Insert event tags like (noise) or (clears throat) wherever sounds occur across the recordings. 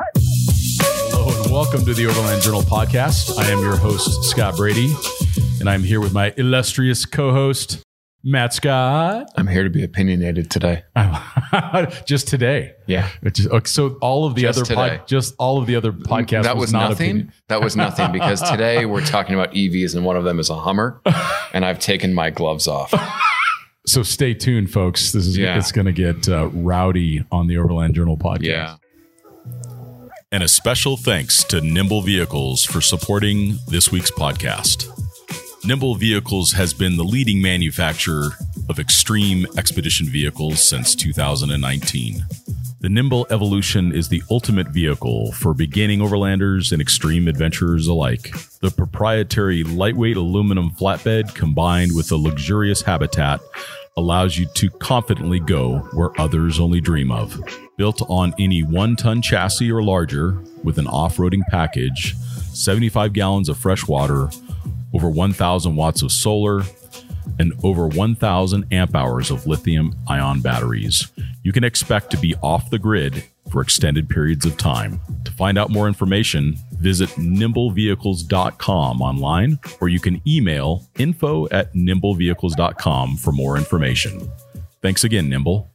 Hello and welcome to the Overland Journal podcast. I am your host, Scott Brady, and I'm here with my illustrious co host, Matt Scott. I'm here to be opinionated today. (laughs) just today. Yeah. Which is, okay, so all of the Just other today. pod, just all of the other podcasts that was, not nothing. opinion- That was nothing because (laughs) today we're talking about EVs and one of them is a Hummer, (laughs) and I've taken my gloves off. So stay tuned, folks. This is Yeah. it's going to get uh, rowdy on the Overland Journal podcast. Yeah. And a special thanks to Nimbl Vehicles for supporting this week's podcast. Nimbl Vehicles has been the leading manufacturer of extreme expedition vehicles since 2019. The Nimbl Evolution is the ultimate vehicle for beginning overlanders and extreme adventurers alike. The proprietary lightweight aluminum flatbed combined with a luxurious habitat allows you to confidently go where others only dream of. Built on any one ton chassis or larger with an off roading package, 75 gallons of fresh water, over 1,000 watts of solar, and over 1,000 amp hours of lithium ion batteries. You can expect to be off the grid for extended periods of time. To find out more information, visit nimblvehicles.com online or you can email info at nimblvehicles.com for more information. Thanks again, Nimbl.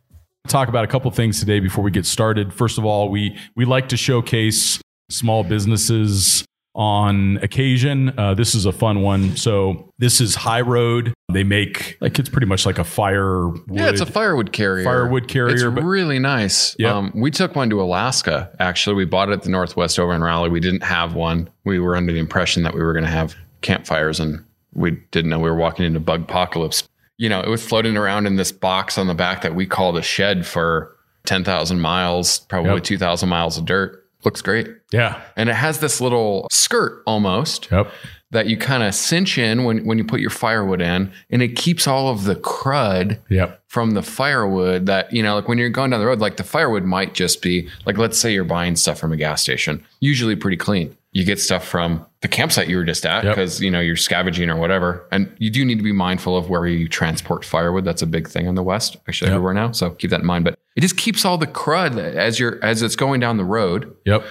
talk about a couple things today before we get started. First of all, we we like to showcase small businesses on occasion. Uh, this is a fun one. So this is High Road. They make like it's pretty much like a firewood. Yeah, it's a firewood carrier. Firewood carrier, It's but- really nice. Yep. Um, we took one to Alaska. Actually, we bought it at the Northwest Overland Rally. We didn't have one. We were under the impression that we were going to have campfires, and we didn't know we were walking into bug apocalypse. You know, it was floating around in this box on the back that we called a shed for ten thousand miles, probably Yep. two thousand miles of dirt. Looks great. yeah. And it has this little skirt almost Yep. that you kind of cinch in when, when you put your firewood in, and it keeps all of the crud Yep. from the firewood that, you know, like when you're going down the road, like the firewood might just be like, let's say you're buying stuff from a gas station, usually pretty clean. You get stuff from the campsite you were just at Yep. because, you know, you're scavenging or whatever. And you do need to be mindful of where you transport firewood. That's a big thing in the West, actually Yep. everywhere now. So keep that in mind. But it just keeps all the crud as you're, as it's going down the road Yep.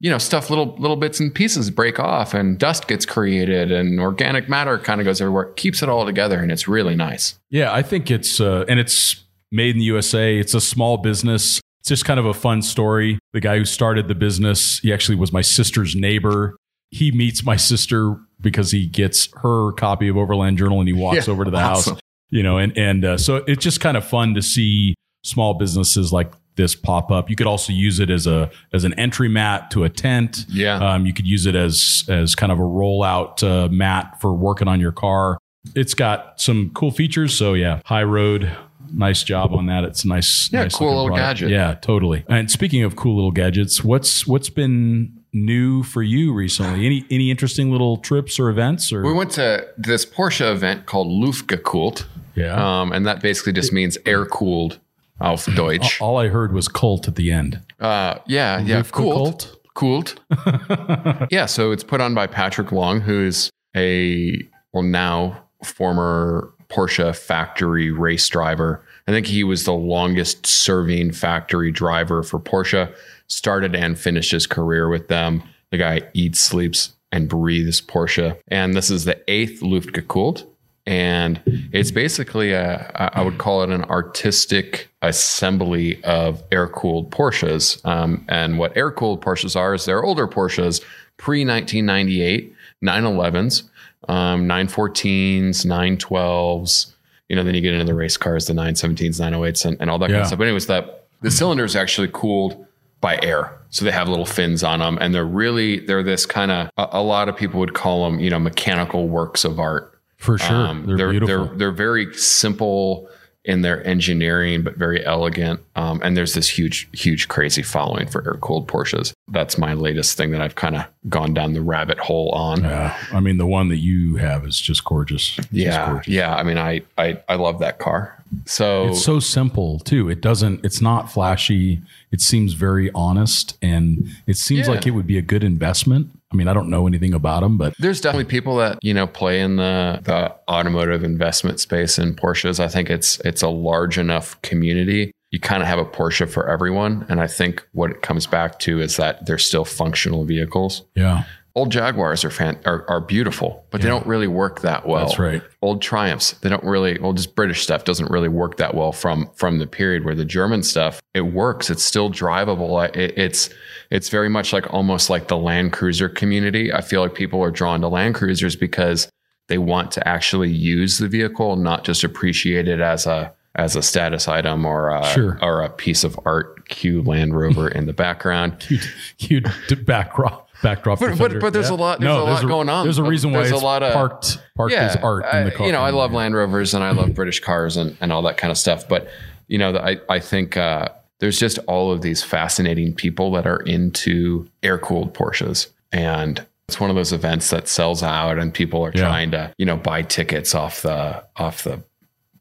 you know, stuff little little bits and pieces break off and dust gets created and organic matter kind of goes everywhere. It keeps it all together and it's really nice. Yeah, I think it's uh, and it's made in the USA. It's a small business. It's just kind of a fun story. The guy who started the business, he actually was my sister's neighbor. He meets my sister because he gets her copy of Overland Journal and he walks Yeah, over to the awesome. house. You know, and and uh, so it's just kind of fun to see small businesses like this pop up. You could also use it as a as an entry mat to a tent. Yeah. Um, you could use it as as kind of a rollout uh, mat for working on your car. It's got some cool features. So yeah, high road. Nice job on that. It's a nice, Yeah, nice cool little product. gadget. Yeah, totally. And speaking of cool little gadgets, what's what's been new for you recently? Any any interesting little trips or events? Or We went to this Porsche event called Luftgekühlt. yeah, Um, and that basically just means air cooled auf Deutsch. all I heard was cult at the end. Uh, yeah, yeah, cooled. Cooled. (laughs) yeah, so it's put on by Patrick Long, who's a well now former Porsche factory race driver. I think he was the longest serving factory driver for Porsche. Started and finished his career with them. The guy eats, sleeps, and breathes Porsche. And this is the eighth Luftgekühlt. And it's basically a, I would call it an artistic assembly of air cooled Porsches. Um, and what air cooled Porsches are is they're older Porsches pre 1998, 911s, um, 914s, 912s. You know, then you get into the race cars, the 917s, 908s, and, and all that kind of stuff. But, anyways, that the cylinder is actually cooled by air. So they have little fins on them, and they're really, they're this kind of, a, a lot of people would call them, you know, mechanical works of art. For sure. Um, they're, they're, beautiful. they're they're very simple in their engineering, but very elegant. Um, and there's this huge, huge, crazy following for air cooled Porsches. That's my latest thing that I've kind of gone down the rabbit hole on. yeah. I mean, the one that you have is just gorgeous. It's just Yeah, gorgeous. yeah. I mean, I I I love that car. So, It's so simple too. It doesn't. It's not flashy. It seems very honest, and it seems Yeah. like it would be a good investment. I mean, I don't know anything about them, but There's definitely people that you know play in the the automotive investment space in Porsches. I think it's it's a large enough community. You kind of have a Porsche for everyone, and I think what it comes back to is that they're still functional vehicles. yeah, Old Jaguars are fan, are, are beautiful, but they don't really work that well. That's right. Old Triumphs, they don't really. Well, just British stuff doesn't really work that well from from the period where the German stuff it works. It's still drivable. It, it's it's very much like almost like the Land Cruiser community. I feel like people are drawn to Land Cruisers because they want to actually use the vehicle, not just appreciate it as a as a status item or a, Sure. or a piece of art. Cue Land Rover in the background. (laughs) cute, cute backdrop. Backdrop, But- but- but there's a lot- there's a lot going on. There's a reason why There's a it's lot of- parked parked as art in the car. You know, I love Land Rovers and I love British cars and, and all that kind of stuff. But you know, I I think uh, there's just all of these fascinating people that are into air cooled Porsches, and it's one of those events that sells out, and people are Yeah. trying to you know buy tickets off the off the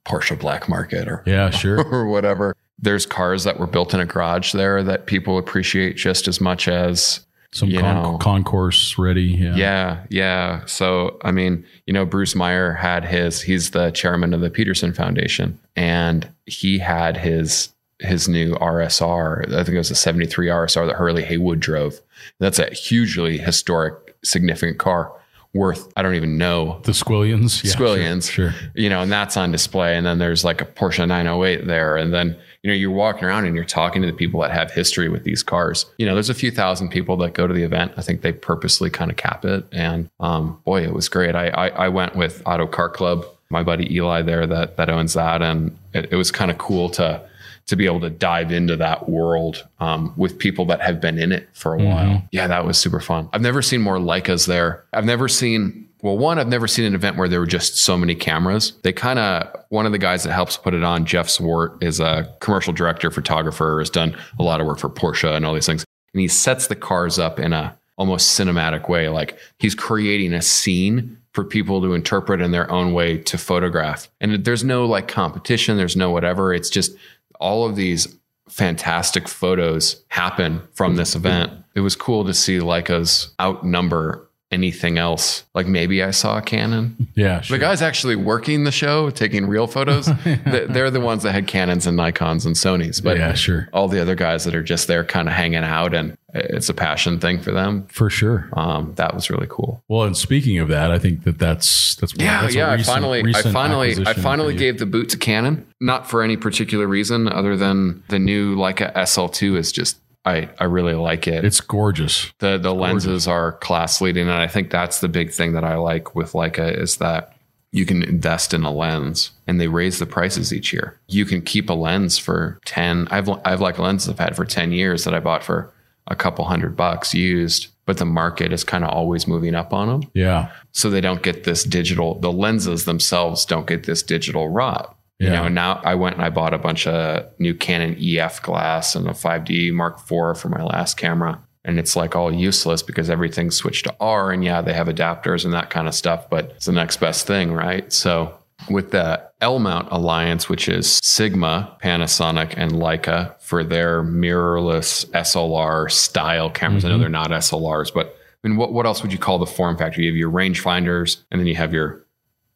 Porsche black market or Yeah, sure. (laughs) or whatever. There's cars that were built in a garage there that people appreciate just as much as Some con- know. concourse ready. Yeah. yeah, yeah. So, I mean, you know, Bruce Meyer had his, he's the chairman of the Peterson Foundation, and he had his, his new RSR. I think it was a 73 RSR that Hurley Haywood drove. That's a hugely historic, significant car worth, I don't even know, The Squillions. Yeah, Squillions. Sure. sure. you know, and that's on display. And then there's like a Porsche 908 there. And then, you know, you're walking around and you're talking to the people that have history with these cars. You know, there's a few thousand people that go to the event. I think they purposely kind of cap it. And um, boy, it was great. I, I, I went with Auto Car Club, my buddy Eli there that, that owns that. And it, it was kind of cool to, to be able to dive into that world um, with people that have been in it for a while. Yeah, that was super fun. I've never seen more Leicas there. I've never seen well, one, I've never seen an event where there were just so many cameras. They kind of, one of the guys that helps put it on, Jeff Zwart, is a commercial director, photographer, has done a lot of work for Porsche and all these things. And he sets the cars up in a almost cinematic way. Like he's creating a scene for people to interpret in their own way to photograph. And there's no like competition, there's no whatever. It's just all of these fantastic photos happen from this event. It was cool to see Leica's outnumber anything else. Like maybe I saw a Canon. Yeah. Sure. The guys actually working the show, taking real photos, (laughs) th- they're the ones that had Canons and Nikons and Sonys. But yeah, sure. all the other guys that are just there kind of hanging out and it's a passion thing for them. For sure. Um, that was really cool. Well, and speaking of that, I think that that's that's Yeah, that's yeah. recent- I finally, I finally, I finally gave the boot to Canon, not for any particular reason other than the new Leica SL2 is just, I, I really like it. It's gorgeous. the the lenses are class leading, and I think that's the big thing that I like with Leica is that you can invest in a lens, and they raise the prices each year. You can keep a lens for ten. I've I've like lenses I've had for ten years that I bought for a couple hundred bucks used, but the market is kind of always moving up on them Yeah. so they don't get this digital the lenses themselves don't get this digital rot you Yeah. know now i went and i bought a bunch of new canon ef glass and a 5d mark iv for my last camera and it's like all useless because everything's switched to r and yeah they have adapters and that kind of stuff but it's the next best thing right so with the L Mount Alliance, which is Sigma, Panasonic, and Leica for their mirrorless SLR style cameras. I know mm-hmm. they're not SLRs, but I mean, what, what else would you call the form factor? You have your rangefinders, and then you have your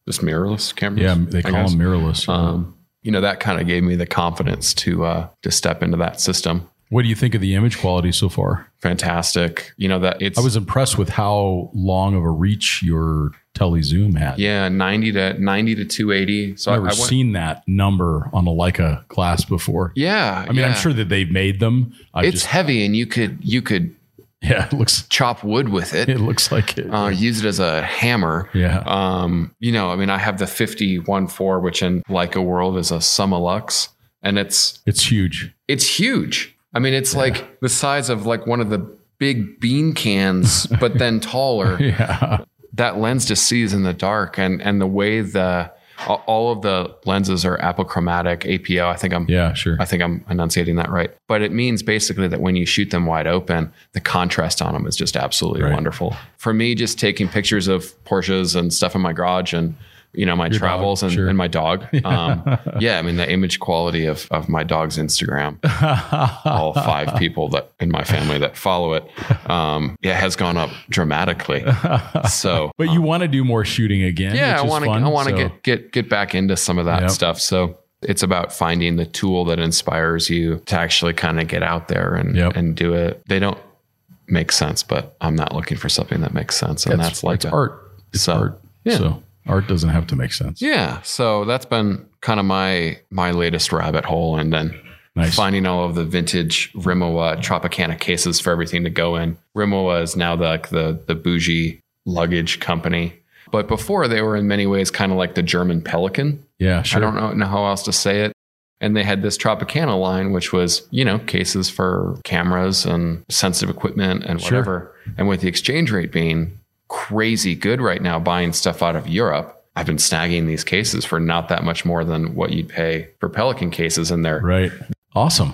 just mirrorless cameras. Yeah. They I call guess. them mirrorless. Um, you know, that kind of gave me the confidence to uh, to step into that system. what do you think of the image quality so far? Fantastic. You know that it's I was impressed with how long of a reach your tele zoom had. yeah ninety to ninety to two eighty. So I, I've I never went, seen that number on a Leica glass before. yeah. I mean, I'm sure that they've made them. I it's just, heavy, and you could you could yeah, it looks, chop wood with it. it looks like it. uh, use it as a hammer. yeah. Um, you know, I mean, I have the fifty one four, which in Leica world is a Summilux, and it's it's huge. it's huge. I mean, it's like the size of like one of the big bean cans, but then taller. (laughs) Yeah. That lens just sees in the dark, and and the way the all of the lenses are apochromatic APO. I think I'm Yeah, sure. I think I'm enunciating that right. But it means basically that when you shoot them wide open, the contrast on them is just absolutely Right. wonderful. For me, just taking pictures of Porsches and stuff in my garage and you know my Your dog, travels and, sure. and my dog. (laughs) Um, yeah, I mean the image quality of of my dog's Instagram, (laughs) all five people that in my family that follow it, um, yeah, has gone up dramatically. So, (laughs) but you want to do more shooting again? yeah, I want to I want to so- get get get back into some of that Yep. stuff. So it's about finding the tool that inspires you to actually kind of get out there and Yep. and do it. They don't make sense, but I'm not looking for something that makes sense, and that's, like it's a- art. It's So, art. yeah. So art doesn't have to make sense. Yeah, so that's been kind of my my latest rabbit hole, and then Nice. finding all of the vintage Rimowa Tropicana cases for everything to go in. Rimowa is now the like the the bougie luggage company, but before they were in many ways kind of like the German Pelican. Yeah, sure. I don't know, know how else to say it. And they had this Tropicana line, which was, you know, cases for cameras and sensitive equipment and Sure. whatever. And with the exchange rate being crazy good right now, buying stuff out of Europe, I've been snagging these cases for not that much more than what you'd pay for Pelican cases. in they're, Right. Awesome.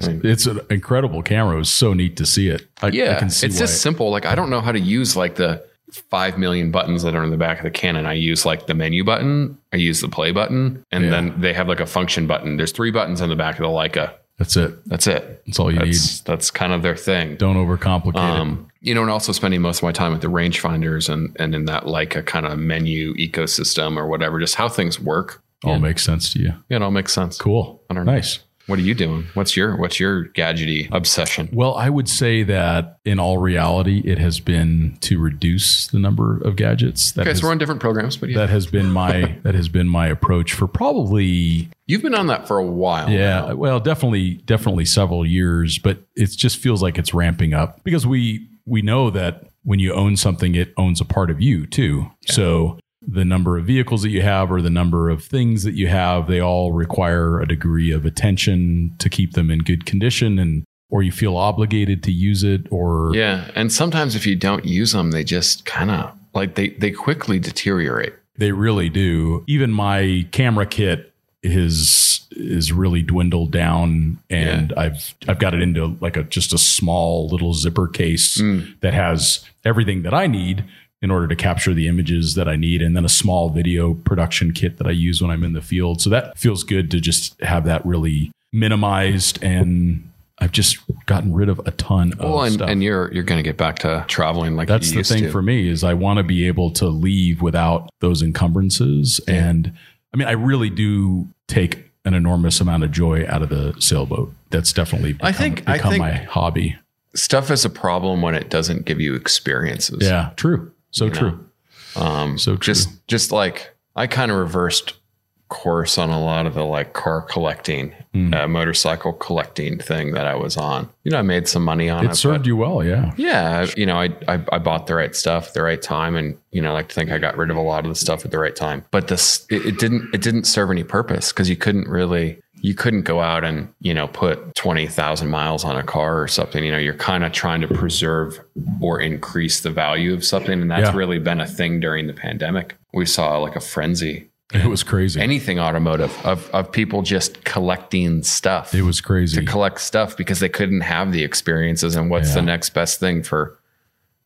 I mean- It's an incredible camera. It was so neat to see it. I, yeah, I can see it's just simple. Like, I don't know how to use like the 5 million buttons that are in the back of the Canon. I use like the menu button, I use the play button, and Yeah. then they have like a function button. There's three buttons on the back of the Leica. That's it. That's it. That's all you That's that's kind of their thing. Don't overcomplicate it. Um, you know, and also spending most of my time with the rangefinders and and in that like a kind of menu ecosystem or whatever, just how things work. All makes sense to you. yeah, it all makes sense. Cool. I don't know. Nice. What are you doing? What's your what's your gadgety obsession? Well, I would say that in all reality, it has been to reduce the number of gadgets. That Okay, has, so we're on different programs, but yeah, that has been my (laughs) that has been my approach for probably you've been on that for a while. yeah now. well definitely definitely several years but it just feels like it's ramping up because we we know that when you own something it owns a part of you too so the number of vehicles that you have or the number of things that you have they all require a degree of attention to keep them in good condition and or you feel obligated to use it or yeah. And sometimes if you don't use them, they just kind of like they they quickly deteriorate. They really do. Even my camera kit is is really dwindled down and I've I've got it into like a just a small little zipper case mm. that has everything that I need in order to capture the images that I need and then a small video production kit that I use when I'm in the field. So that feels good to just have that really minimized and I've just gotten rid of a ton of Well, and, stuff. and you're you're going to get back to traveling like That's you the used thing to. for me is I want to be able to leave without those encumbrances. And I mean, I really do take an enormous amount of joy out of the sailboat. That's definitely become, I think- I become think- my hobby. Stuff is a problem when it doesn't give you experiences. Yeah, true. So You know? true. Um, So true. just just like I kind of reversed course on a lot of the like car collecting, Hmm. uh, motorcycle collecting thing that I was on. You know, I made some money on it. It served you well. Yeah. yeah, you know, I, I I bought the right stuff at the right time, and you know, I like to think I got rid of a lot of the stuff at the right time. But this it, it didn't it didn't serve any purpose because you couldn't really. You couldn't go out and, you know, put 20,000 miles on a car or something. You know, you're kind of trying to preserve or increase the value of something. And that's Yeah. really been a thing during the pandemic. We saw like a frenzy, It was crazy. anything automotive, of, of people just collecting stuff it was crazy. to collect stuff because they couldn't have the experiences. And what's the next best thing for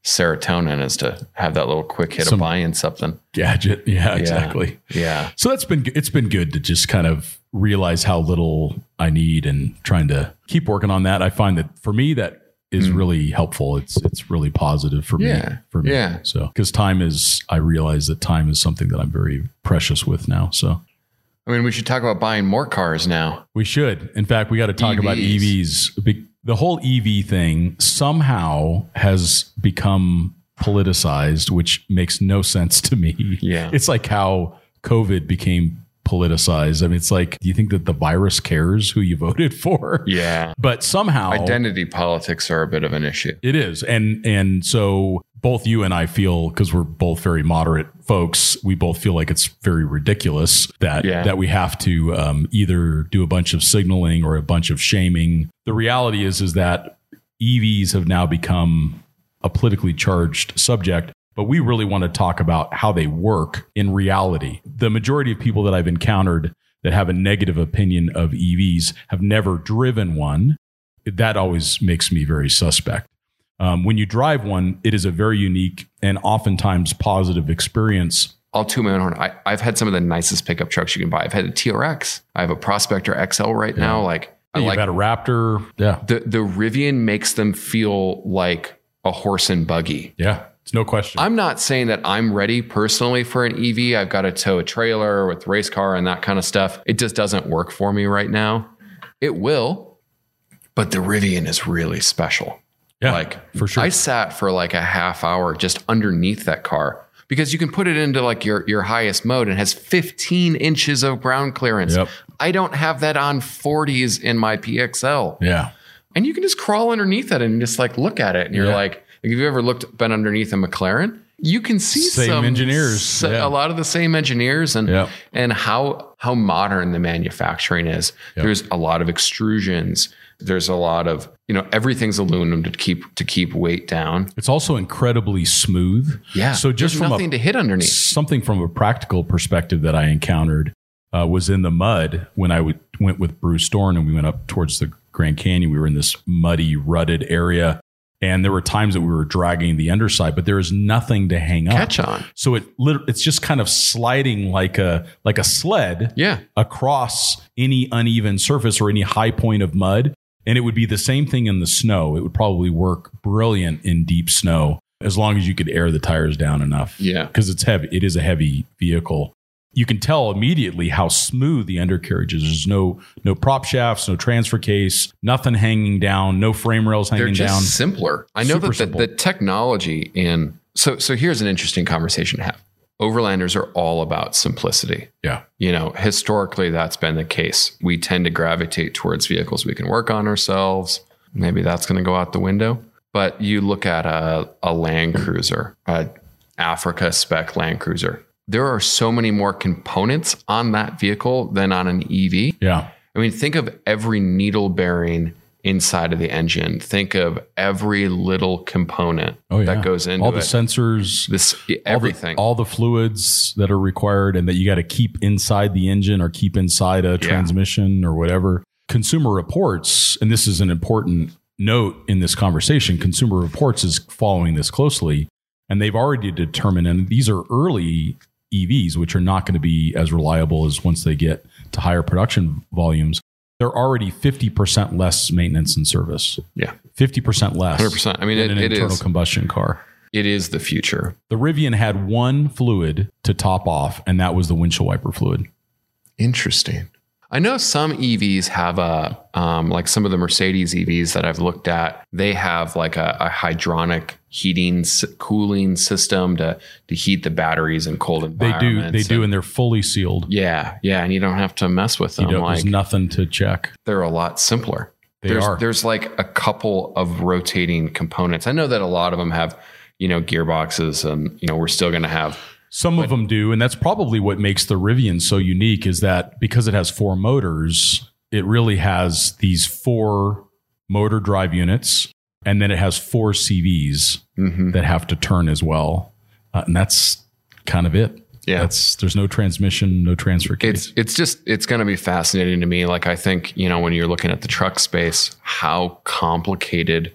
serotonin is to have that little quick hit Some- of buying something. Gadget. (laughs) Yeah, exactly. Yeah. So that's been it's been good to just kind of realize how little I need and trying to keep working on that. I find that for me that is hmm. really helpful. It's it's really positive for me. Yeah. for me. Yeah. So because time is I realize that time is something that I'm very precious with now. So I mean, we should talk about buying more cars now. we should. In fact, we got to talk about EVs. EVs. The whole EV thing somehow has become politicized, which makes no sense to me. Yeah. It's like how COVID became politicized. I mean, it's like, do you think that the virus cares who you (laughs) voted for? Yeah. But somehow Identity politics are a bit of an issue. it is. And and so both you and I feel because we're both very moderate folks, we both feel like it's very ridiculous that Yeah. that we have to um, either do a bunch of signaling or a bunch of shaming. The reality is is that EVs have now become a politically charged subject. But we really want to talk about how they work in reality. The majority of people that I've encountered that have a negative opinion of EVs have never driven one. That always makes me very suspect. Um, when you drive one, it is a very unique and oftentimes positive experience I'll toot my own horn. I, I've had some of the nicest pickup trucks you can buy. I've had a TRX. I have a Prospector XL right now. Like I You've like had a Raptor. Yeah. the the Rivian makes them feel like a horse and buggy. Yeah. It's no question. I'm not saying that I'm ready personally for an EV. I've got to tow a trailer with race car and that kind of stuff. It just doesn't work for me right now. It will, but the Rivian is really special. yeah. like for sure. I sat for like a half hour just underneath that car because you can put it into like your your highest mode and has 15 inches of ground clearance. Yep. I don't have that on 40s in my PXL. yeah. And you can just crawl underneath it and just like look at it and you're Yeah. like, like, have you ever looked been underneath a McLaren? You can see Same some engineers, yeah. a lot of the same engineers and Yep. and how how modern the manufacturing is. Yep. There's a lot of extrusions. There's a lot of you know everything's aluminum to keep to keep weight down. It's also incredibly smooth. Yeah. So just There's from nothing a, to hit underneath. something from a practical perspective that I encountered uh, was in the mud when I would, went with Bruce Dorn and we went up towards the Grand Canyon. We were in this muddy, rutted area. And there were times that we were dragging the underside, but there is nothing to hang up. Catch on. So it it's just kind of sliding like a like a sled Yeah. across any uneven surface or any high point of mud. And it would be the same thing in the snow. It would probably work brilliant in deep snow as long as you could air the tires down enough. Yeah. Because it's heavy. It is a heavy vehicle. You can tell immediately how smooth the undercarriage is. There's no no prop shafts, no transfer case, nothing hanging down, no frame rails They're hanging just down. simpler. I know Super that the, the technology in so so here's an interesting conversation to have. Overlanders are all about simplicity. Yeah. You know, historically that's been the case. We tend to gravitate towards vehicles we can work on ourselves. Maybe that's going to go out the window. But you look at a, a Land Cruiser, a Africa spec Land Cruiser. There are so many more components on that vehicle than on an EV. Yeah. I mean, think of every needle bearing inside of the engine. Think of every little component Oh yeah. that goes into all the it. sensors, this all the- everything. all the, fluids that are required and that you got to keep inside the engine or keep inside a transmission or whatever. Consumer Reports, and this is an important note in this conversation, Consumer Reports is following this closely, and they've already determined, and these are early EVs, which are not going to be as reliable as once they get to higher production volumes. They're already 50% less maintenance and service. yeah, 50% less 100%. I mean, than it, an it internal is combustion car. it is the future. The Rivian had one fluid to top off, and that was the windshield wiper fluid. Interesting. I know some EVs have a um, like some of the Mercedes EVs that I've looked at. They have like a, a hydronic heating s- cooling system to to heat the batteries in cold environments. They do, they do, and- and they're fully sealed. yeah, yeah, and you don't have to mess with them. like there's nothing to check. they're a lot simpler. They there's, are. There's like a couple of rotating components. I know that a lot of them have, you know, gearboxes, and you know, we're still going to have. Some of them do, and that's probably what makes the Rivian so unique. Is that because it has four motors, it really has these four motor drive units, and then it has four CVs Mhm. that have to turn as well, uh, and that's kind of it. Yeah. That's there's no transmission, no transfer case. It's it's just it's going to be fascinating to me. Like I think you know when you're looking at the truck space, how complicated.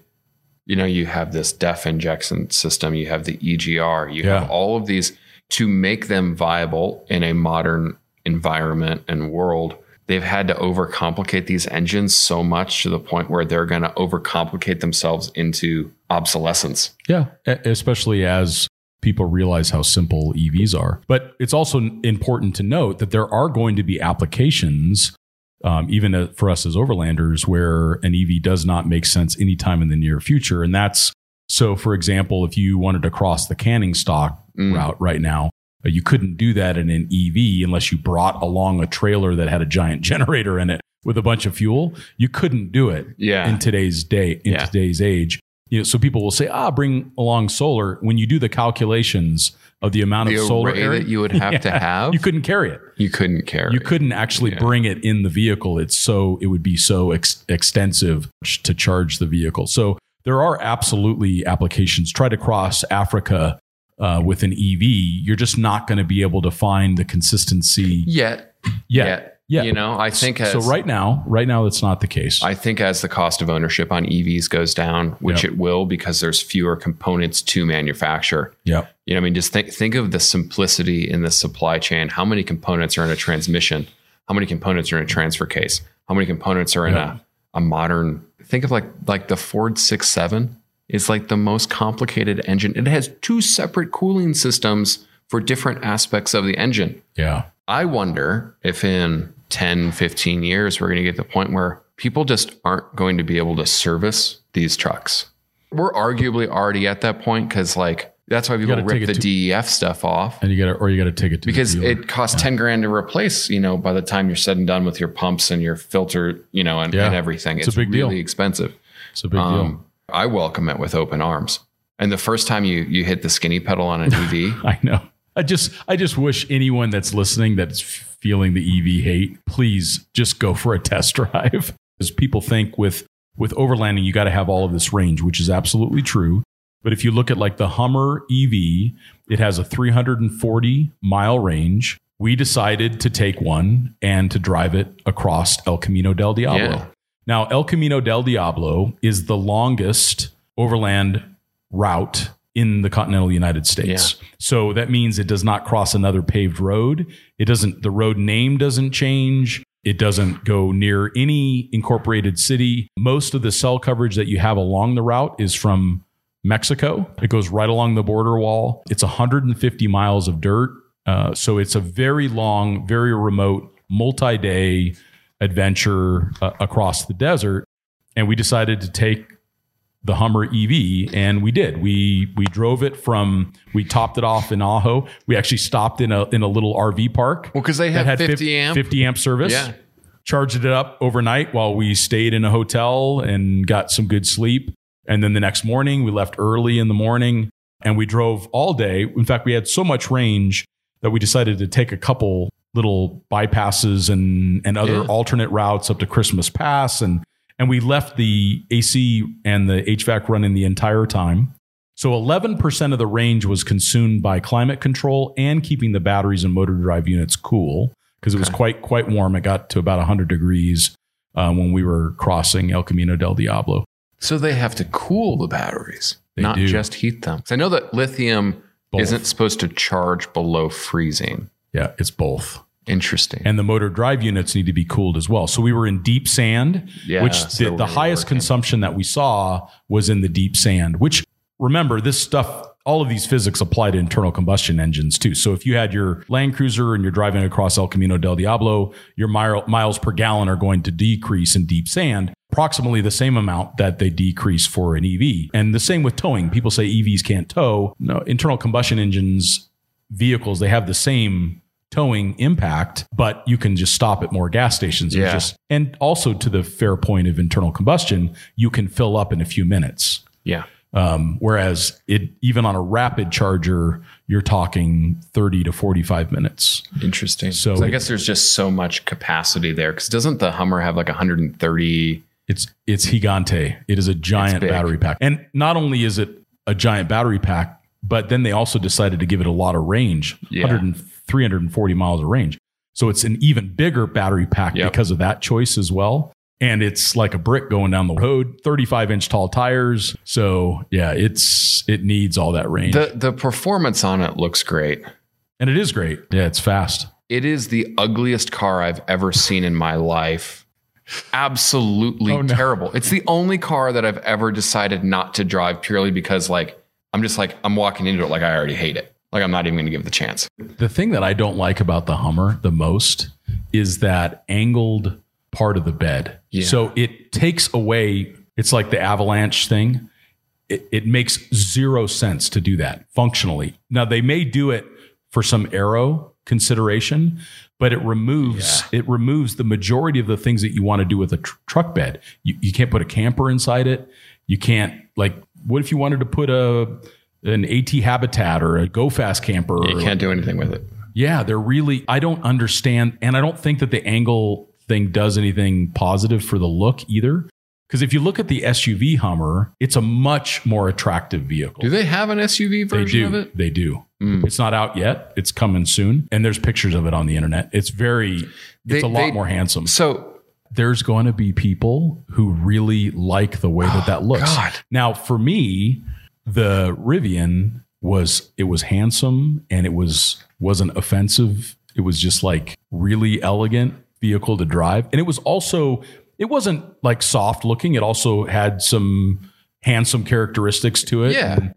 You know, you have this DEF injection system, you have the EGR, you Yeah. have all of these to make them viable in a modern environment and world. They've had to overcomplicate these engines so much to the point where they're going to overcomplicate themselves into obsolescence. Yeah, especially as people realize how simple EVs are. But it's also important to note that there are going to be applications, um, even uh, for us as overlanders, where an EV does not make sense anytime in the near future. And that's so, for example, if you wanted to cross the canning stock Mm. route right now, uh, you couldn't do that in an EV unless you brought along a trailer that had a giant (laughs) generator in it with a bunch of fuel. You couldn't do it Yeah. in today's day, in Yeah. today's age. You know, so people will say, "Ah, bring along solar." When you do the calculations of the amount The of solar array area that you would have to (laughs) have? you couldn't carry it. You couldn't carry. You couldn't actually Yeah. bring it in the vehicle. It's so it would be so ex- extensive to charge the vehicle. So there are absolutely applications. Try to cross Africa uh, with an EV. You're just not going to be able to find the consistency yet. yet. Yet. Yeah. You know, I think as, so right now, right now, that's not the case. I think as the cost of ownership on EVs goes down, which Yep. it will because there's fewer components to manufacture. yeah. You know, I mean, just think think of the simplicity in the supply chain. How many components are in a transmission? How many components are in a transfer case? How many components are in Yeah. a, a modern? Think of like like the Ford Six Seven is like the most complicated engine. It has two separate cooling systems for different aspects of the engine. Yeah. I wonder if in 10, 15 years, we're going to get to the point where people just aren't going to be able to service these trucks. We're arguably already at that point because, like, that's why people rip the to- DEF stuff off And you got to, or you got to take it to the because it costs 10 grand to replace, you know, by the time you're said and done with your pumps and your filter, you know, and, Yeah. and everything. It's a big deal. really expensive. it's a big deal. Um, I welcome it with open arms. And the first time you you hit the skinny pedal on an EV, (laughs) I know. I just, I just wish anyone that's listening that's feeling the EV hate, please just go for a test (laughs) drive. Because people think with with overlanding, you got to have all of this range, which is absolutely true. But if you look at like the Hummer EV, it has a 340 mile range. We decided to take one and to drive it across El Camino del Diablo. Yeah. Now, El Camino del Diablo is the longest overland route in the continental United States. So that means it does not cross another paved road. It doesn't, the road name doesn't change. It doesn't go near any incorporated city. Most of the cell coverage that you have along the route is from Mexico. It goes right along the border wall. It's 150 miles of dirt. Uh, so it's a very long, very remote, multi day adventure uh, across the desert. And we decided to take the Hummer EV, and we did. We we drove it from. We topped it off in Ajo. We actually stopped in a in a little RV park. well, because they have had 50 amp. 50 amp service. Yeah. Charged it up overnight while we stayed in a hotel and got some good sleep. And then the next morning, we left early in the morning and we drove all day. In fact, we had so much range that we decided to take a couple little bypasses and, and other Yeah. alternate routes up to Christmas Pass. And, and we left the AC and the HVAC running the entire time. So 11% of the range was consumed by climate control and keeping the batteries and motor drive units cool because it was quite quite warm. It got to about 100 degrees uh, when we were crossing El Camino del Diablo. So they have to cool the batteries, They not do. just heat them. 'Cause I know that lithium Both. isn't supposed to charge below freezing. Yeah, it's both. Interesting. And the motor drive units need to be cooled as well. So we were in deep sand, Yeah, which so the, the we're highest working. consumption that we saw was in the deep sand, which remember this stuff all of these physics apply to internal combustion engines too. So if you had your Land Cruiser and you're driving across El Camino del Diablo, your mile, miles per gallon are going to decrease in deep sand approximately the same amount that they decrease for an EV. And the same with towing. People say EVs can't tow. No, internal combustion engines vehicles, they have the same towing impact, but you can just stop at more gas stations. and Yeah. just and also to the fair point of internal combustion, you can fill up in a few minutes. yeah. Um, whereas it even on a rapid charger, you're talking 30 to 45 minutes. Interesting. So I it- guess there's just so much capacity there. Because doesn't the Hummer have like 130? It's it's gigante. It is a giant battery pack. And not only is it a giant battery pack, but then they also decided to give it a lot of range, Yeah. 100 and 340 miles of range. So it's an even bigger battery pack Yep. because of that choice as well. And it's like a brick going down the road, 35 inch tall tires. So yeah, it's it needs all that range. The the performance on it looks great. and it is great. Yeah, it's fast. It is the ugliest car I've ever seen in my life. Absolutely Oh, no. terrible. It's the only car that I've ever decided not to drive purely because like I'm just like I'm walking into it like I already hate it. Like I'm not even going to give it the chance. The thing that I don't like about the Hummer the most is that angled part of the bed. Yeah. So it takes away, it's like the avalanche thing. It, it makes zero sense to do that functionally. Now, they may do it for some arrow consideration, but it removes it removes the majority of the things that you want to do with a tr- truck bed. You, you can't put a camper inside it. You can't like what if you wanted to put a an AT Habitat or a Go Fast camper? You can't do anything with it. yeah, they're really, I don't understand. And I don't think that the angle thing does anything positive for the look either. Because if you look at the SUV Hummer, it's a much more attractive vehicle. Do they have an SUV version of it? They do. Mm. It's not out yet. It's coming soon. And there's pictures of it on the internet. It's very, They- it's a lot they- more handsome. So There's going to be people who really like the way that that looks. God. Now, for me, the Rivian was, it was handsome and it was, wasn't offensive. It was just like really elegant vehicle to drive. And it was also, it wasn't like soft looking. It also had some handsome characteristics to it. Yeah. And,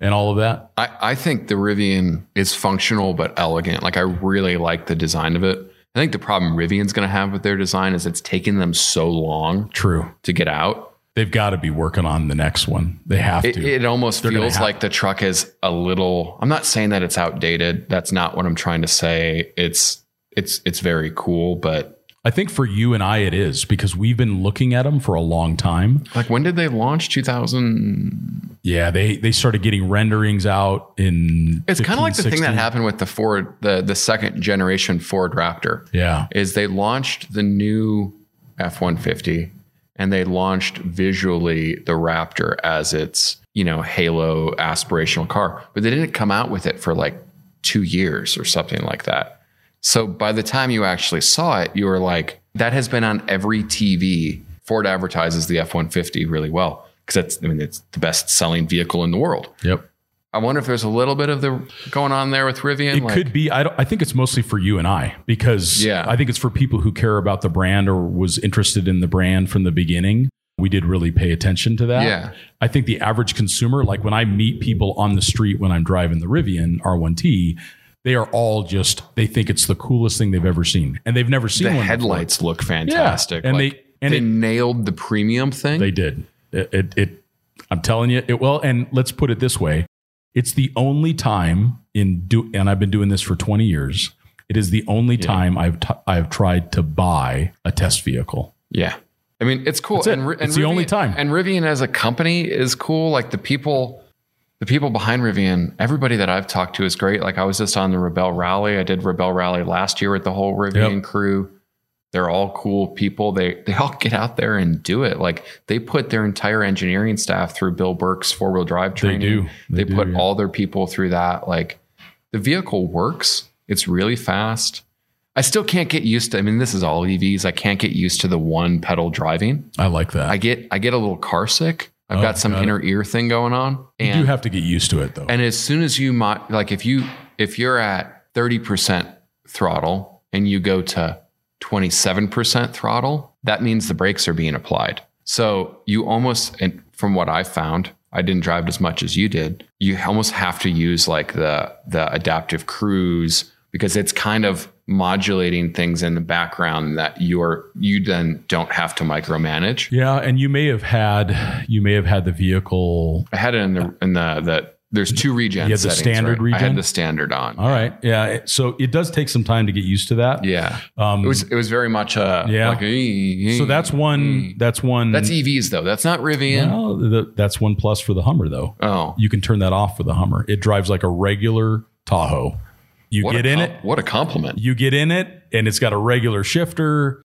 and all of that. I, I think the Rivian is functional but elegant. Like I really like the design of it. I think the problem Rivian's going to have with their design is it's taking them so long True. to get out. They've got to be working on the next one. They have It, to. it almost They're feels like the truck is a little. I'm not saying that it's outdated. That's not what I'm trying to say. It's it's it's very cool, but I think for you and I, it is because we've been looking at them for a long time. like when did they launch? 2000. Yeah, they they started getting renderings out in. It's kind of 15, like the thing that happened with the Ford, the the second generation Ford Raptor. Yeah, is they launched the new F 150 and they launched visually the Raptor as its, you know, halo aspirational car, but they didn't come out with it for like two years or something like that. So by the time you actually saw it, you were like, that has been on every TV. Ford advertises the F 150 really well because that's, I mean, it's the best selling vehicle in the world. yep. I wonder if there's a little bit of the going on there with Rivian. It like, could be. I don't. I think it's mostly for you and I because Yeah. I think it's for people who care about the brand or was interested in the brand from the beginning. We did really pay attention to that. Yeah. I think the average consumer, like when I meet people on the street when I'm driving the Rivian R1T, they are all just they think it's the coolest thing they've ever seen, and they've never seen the one. before. headlights look fantastic. yeah. and Like, they- and they it- nailed the premium thing. They did. It, it, it I'm telling you, it well, and let's put it this way. It's the only time in do, and I've been doing this for 20 years. It is the only time I've t- I've tried to buy a test vehicle. yeah, I mean it's cool. It. And, and It's the only time. And Rivian as a company is cool. Like the people, the people behind Rivian, everybody that I've talked to is great. Like I was just on the Rebelle Rally. I did Rebelle Rally last year with the whole Rivian Yep. crew. They're all cool people. They they all get out there and do it. Like they put their entire engineering staff through Bill Burke's four wheel drive training. They do. They, They do, put yeah. all their people through that. Like the vehicle works. It's really fast. I still can't get used to. I mean, this is all EVs. I can't get used to the one pedal driving. I like that. I get I get a little car sick. I've Oh, got some got it. inner ear thing going on, And, you do have to get used to it though. and as soon as you mo- like if you if you're at thirty percent throttle and you go to twenty seven percent throttle, that means the brakes are being applied. So you almost and from what I found, I didn't drive as much as you did. You almost have to use like the the adaptive cruise because it's kind of modulating things in the background that you're you then don't have to micromanage. yeah, and you may have had you may have had the vehicle. I had it in the in the the there's two regen. You had the settings, standard right? I regen? had the standard on. All right, yeah. So it does take some time to get used to that. Yeah, Um, it was it was very much a Yeah. Like, "Ee, so that's one. ee." That's one. That's EVs though. That's not Rivian. well, the, that's one plus for the Hummer though. Oh, you can turn that off for the Hummer. It drives like a regular Tahoe. You what get in com- it, What a compliment. you get in it, and it's got a regular shifter.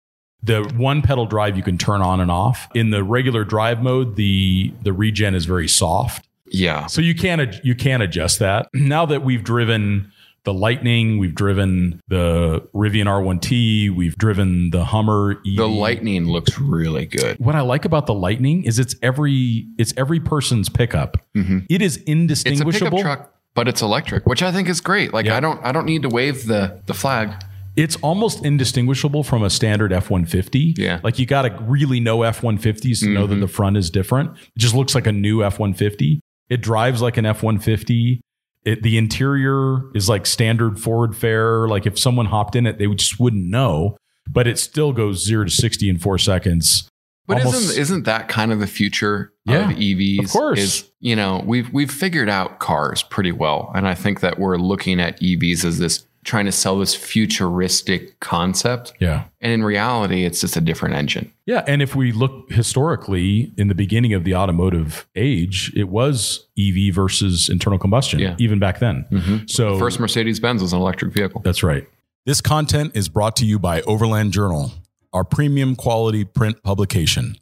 The one pedal drive you can turn on and off. In the regular drive mode, the the regen is very soft, Yeah, so you can't ad- you can't adjust that. (clears throat) Now that we've driven the Lightning, we've driven the Rivian R1T, we've driven the Hummer. EV. the Lightning looks really good. What I like about the Lightning is it's every it's every person's pickup. Mm-hmm. It is It's a indistinguishable. pickup truck, but it's electric, which I think is great. Like Yeah. I don't I don't need to wave the the flag. It's almost indistinguishable from a standard F 150. Yeah. Mm-hmm. Like you got to really know F 150s to know that the front is different. It just looks like a new F 150. It drives like an F 150. It, the interior is like standard Ford fare. Like if someone hopped in it, they just wouldn't know. But it still goes zero to 60 in four seconds. But Almost- isn't isn't that kind of the future Yeah, of EVs? of course. Is you know we've we've figured out cars pretty well, and I think that we're looking at EVs as this trying to sell this futuristic concept, Yeah. and in reality, it's just a different engine. Yeah. And if we look historically in the beginning of the automotive age, it was EV versus internal combustion, Yeah. even back then. Mm-hmm. So First Mercedes Benz was an electric vehicle. that's right. This content is brought to you by Overland Journal, our premium quality print publication.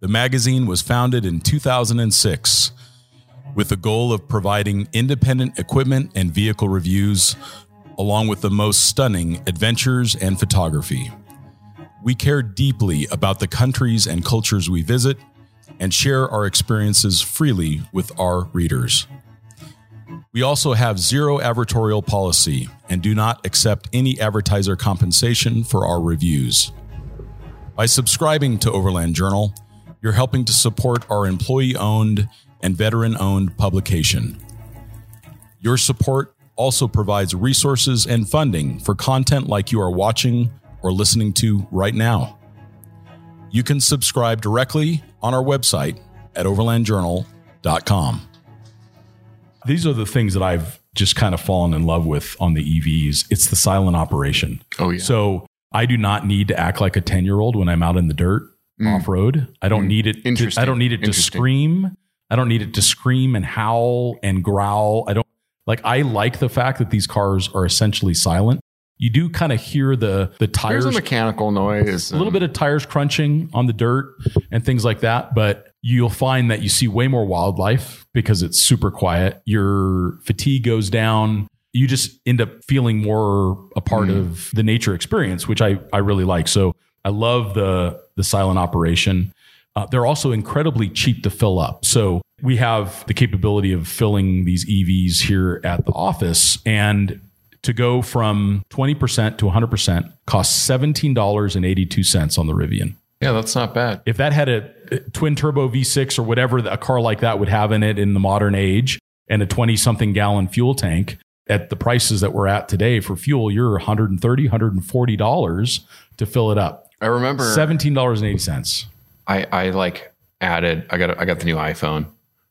The magazine was founded in 2006 with the goal of providing independent equipment and vehicle reviews, along with the most stunning adventures and photography. We care deeply about the countries and cultures we visit and share our experiences freely with our readers. We also have zero advertorial policy and do not accept any advertiser compensation for our reviews. By subscribing to Overland Journal, you're helping to support our employee owned and veteran owned publication. Your support also provides resources and funding for content like you are watching or listening to right now. You can subscribe directly on our website at overlandjournal.com. These are the things that I've just kind of fallen in love with on the EVs. It's the silent operation. Oh, yeah. So I do not need to act like a 10 year old when I'm out in the dirt mm. off road. I don't mm. need it. To, I don't need it to scream. I don't need it to scream and howl and growl. I don't like, I like the fact that these cars are essentially silent. You do kind of hear the, the There's tires a mechanical noise. a little bit of tires crunching on the dirt and things like that. But you'll find that you see way more wildlife because it's super quiet. Your fatigue goes down. You just end up feeling more a part of the nature experience, which I, I really like. So I love the the silent operation. Uh, they're also incredibly cheap to fill up. So we have the capability of filling these EVs here at the office and to go from 20% to 100% costs $17.82 on the Rivian. Yeah, that's not bad. If that had a a twin turbo V6 or whatever a car like that would have in it in the modern age and a 20 something gallon fuel tank at the prices that we're at today for fuel, you're 130, 140 dollars to fill it up. I remember $17.80. I, I like added. I got I got the new iPhone,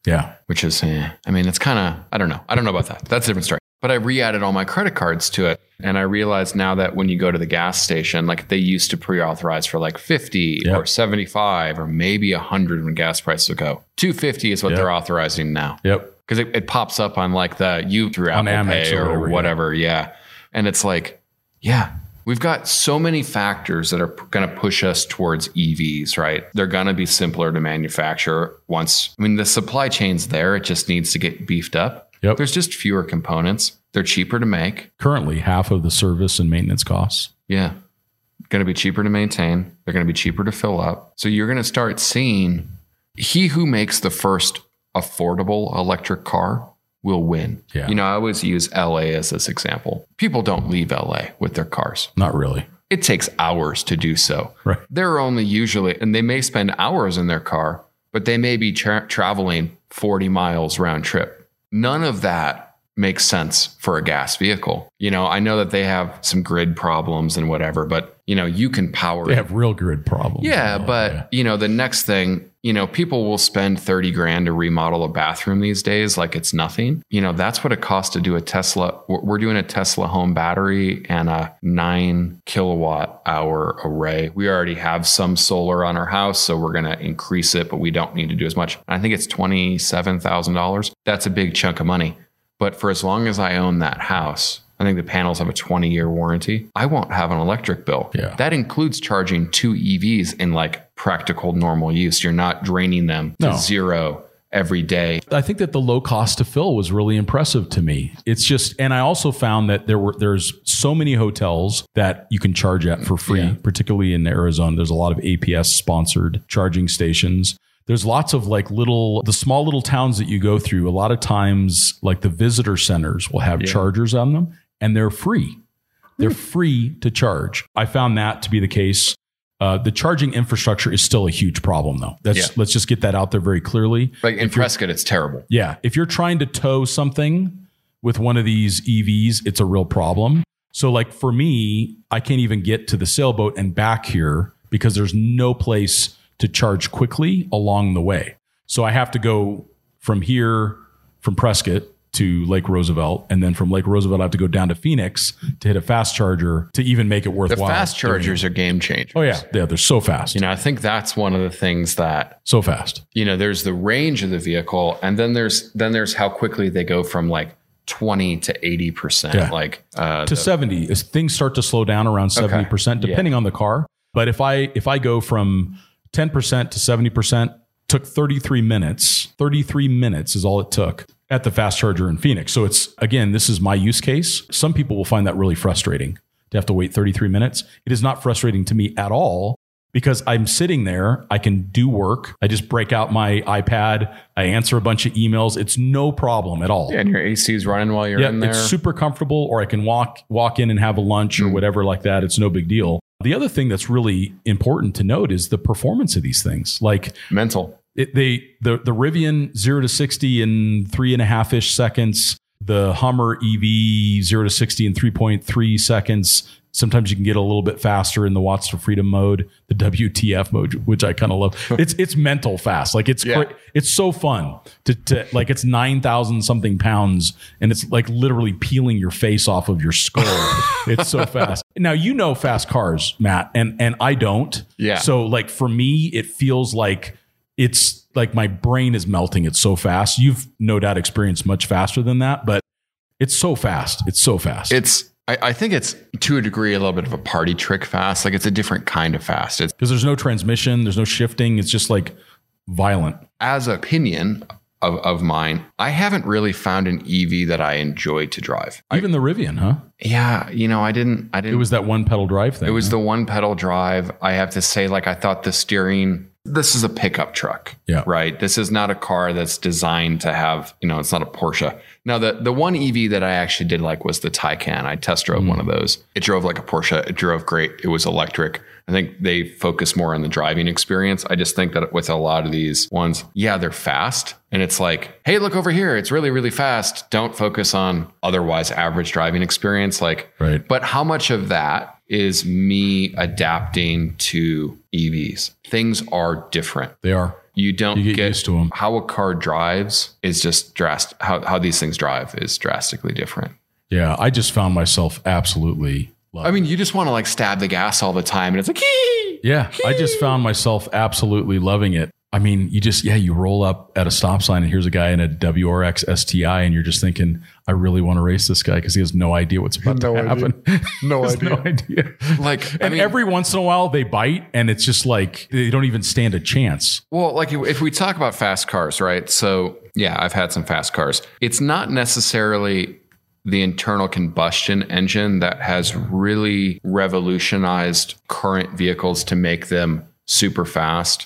Yeah. which is eh, I mean it's kind of I don't know. I don't know about that. That's a different story. But I re-added all my credit cards to it, and I realized now that when you go to the gas station, like they used to pre-authorize for like fifty Yep. or seventy-five or maybe hundred when gas prices would go. Two fifty is what Yep. they're authorizing now. Yep. Because it, it pops up on like the you through Apple Pay or or whatever, whatever, yeah. yeah. And it's like, yeah, we've got so many factors that are going to push us towards EVs, right? They're going to be simpler to manufacture once. I mean, the supply chain's there; it just needs to get beefed up. Yep. There's just fewer components. They're cheaper to make. Currently, half of the service and maintenance costs. Yeah. Going to be cheaper to maintain. They're going to be cheaper to fill up. So you're going to start seeing he who makes the first affordable electric car will win. Yeah. You know, I always use LA as this example. People don't leave LA with their cars. Not really. It takes hours to do so. Right. They're only usually, and they may spend hours in their car, but they may be tra- traveling 40 miles round trip. None of that makes sense for a gas vehicle. You know, I know that they have some grid problems and whatever, but you know, you can power They it. have real grid problems. Yeah, but yeah. you know, the next thing, you know, people will spend 30 grand to remodel a bathroom these days like it's nothing. You know, that's what it costs to do a Tesla. We're doing a Tesla home battery and a 9 kilowatt hour array. We already have some solar on our house, so we're going to increase it, but we don't need to do as much. I think it's $27,000. That's a big chunk of money. But for as long as I own that house, I think the panels have a 20 year warranty. I won't have an electric bill. Yeah. That includes charging two EVs in like practical normal use. You're not draining them to No. zero every day. I think that the low cost to fill was really impressive to me. It's just, and I also found that there were there's so many hotels that you can charge at for free, Yeah. particularly in Arizona. There's a lot of APS sponsored charging stations. There's lots of like little, the small little towns that you go through. A lot of times, like the visitor centers will have chargers on them, and they're free. They're free to charge. I found that to be the case. Uh, the charging infrastructure is still a huge problem, though. That's Yeah. let's just get that out there very clearly. Like in Prescott, it's terrible. Yeah. If you're trying to tow something with one of these EVs, it's a real problem. So, like for me, I can't even get to the sailboat and back here because there's no place to charge quickly along the way. So, I have to go from here, from Prescott to Lake Roosevelt. And then from Lake Roosevelt, I have to go down to Phoenix to hit a fast charger to even make it The worthwhile. fast doing chargers are game changers. Oh, yeah. Yeah. They're so fast. You know, I think that's one of the things that so fast. you know there's the range of the vehicle and then there's then there's how quickly they go from like 20 to 80 percent Yeah. like uh to 70 as things start to slow down around 70% Yeah. depending on the car but if i if i go from 10% to 70% took 33 minutes. 33 minutes is all it took at the fast charger in Phoenix. So it's again, this is my use case. Some people will find that really frustrating to have to wait 33 minutes. It is not frustrating to me at all because I'm sitting there, I can do work. I just break out my iPad, I answer a bunch of emails. It's no problem at all. Yeah, and your AC is running while you're Yeah, in there. it's super comfortable, or I can walk walk in and have a lunch or Mm. whatever like that. It's no big deal. The other thing that's really important to note is the performance of these things. Like Mental. It, they the the Rivian zero to sixty in three and a half ish seconds. The Hummer EV zero to sixty in three point three seconds. Sometimes you can get a little bit faster in the Watts to Freedom mode, the WTF mode, which I kind of love. (laughs) It's it's mental fast, like it's Yeah. cra- it's so fun to, to like it's nine thousand something pounds, and it's like literally peeling your face off of your skull. (laughs) it's so fast. Now you know fast cars, Matt, and and I don't. Yeah. So like for me, it feels like it's like my brain is melting. It's so fast. You've no doubt experienced much faster than that, but it's so fast. It's so fast. It's I, I think it's to a degree a little bit of a party trick fast. Like it's a different kind of fast. It's because there's no transmission, there's no shifting. It's just like violent. as an opinion of, of mine, I haven't really found an EV that I enjoy to drive. I- Even the Rivian, huh? yeah, you know, I didn't I didn't It was that one pedal drive thing. It was huh? the one pedal drive. I have to say, like, I thought the steering, this is a pickup truck. Yeah. Right. This is not a car that's designed to have, you know, it's not a Porsche. Now, the, the one EV that I actually did like was the Taycan. I test drove one of mm. those. It drove like a Porsche. It drove great. It was electric. I think they focus more on the driving experience. I just think that with a lot of these ones, yeah, they're fast. And it's like, hey, look over here. It's really, really fast. Don't focus on otherwise average driving experience. Like, right. but how much of that is me adapting to EVs? Things are different. They are. You don't You get get, used them. how a car drives is just drastic. How, how these things drive is drastically different. Yeah. I just found myself absolutely. Loving I mean, you just want to like stab the gas all the time, and it's like, "Hee!" Yeah, I just found myself absolutely loving it. I mean, you just yeah, you roll up at a stop sign and here's a guy in a WRX STI, and you're just thinking, I really want to race this guy because he has no idea what's about (laughs) No to idea. happen. (laughs) (laughs) No Has idea. No idea. like, I And mean, every once in a while they bite, and it's just like they don't even stand a chance. Well, like if- if we talk about fast cars, right? So, yeah, I've had some fast cars. It's not necessarily the internal combustion engine that has really revolutionized current vehicles to make them super fast.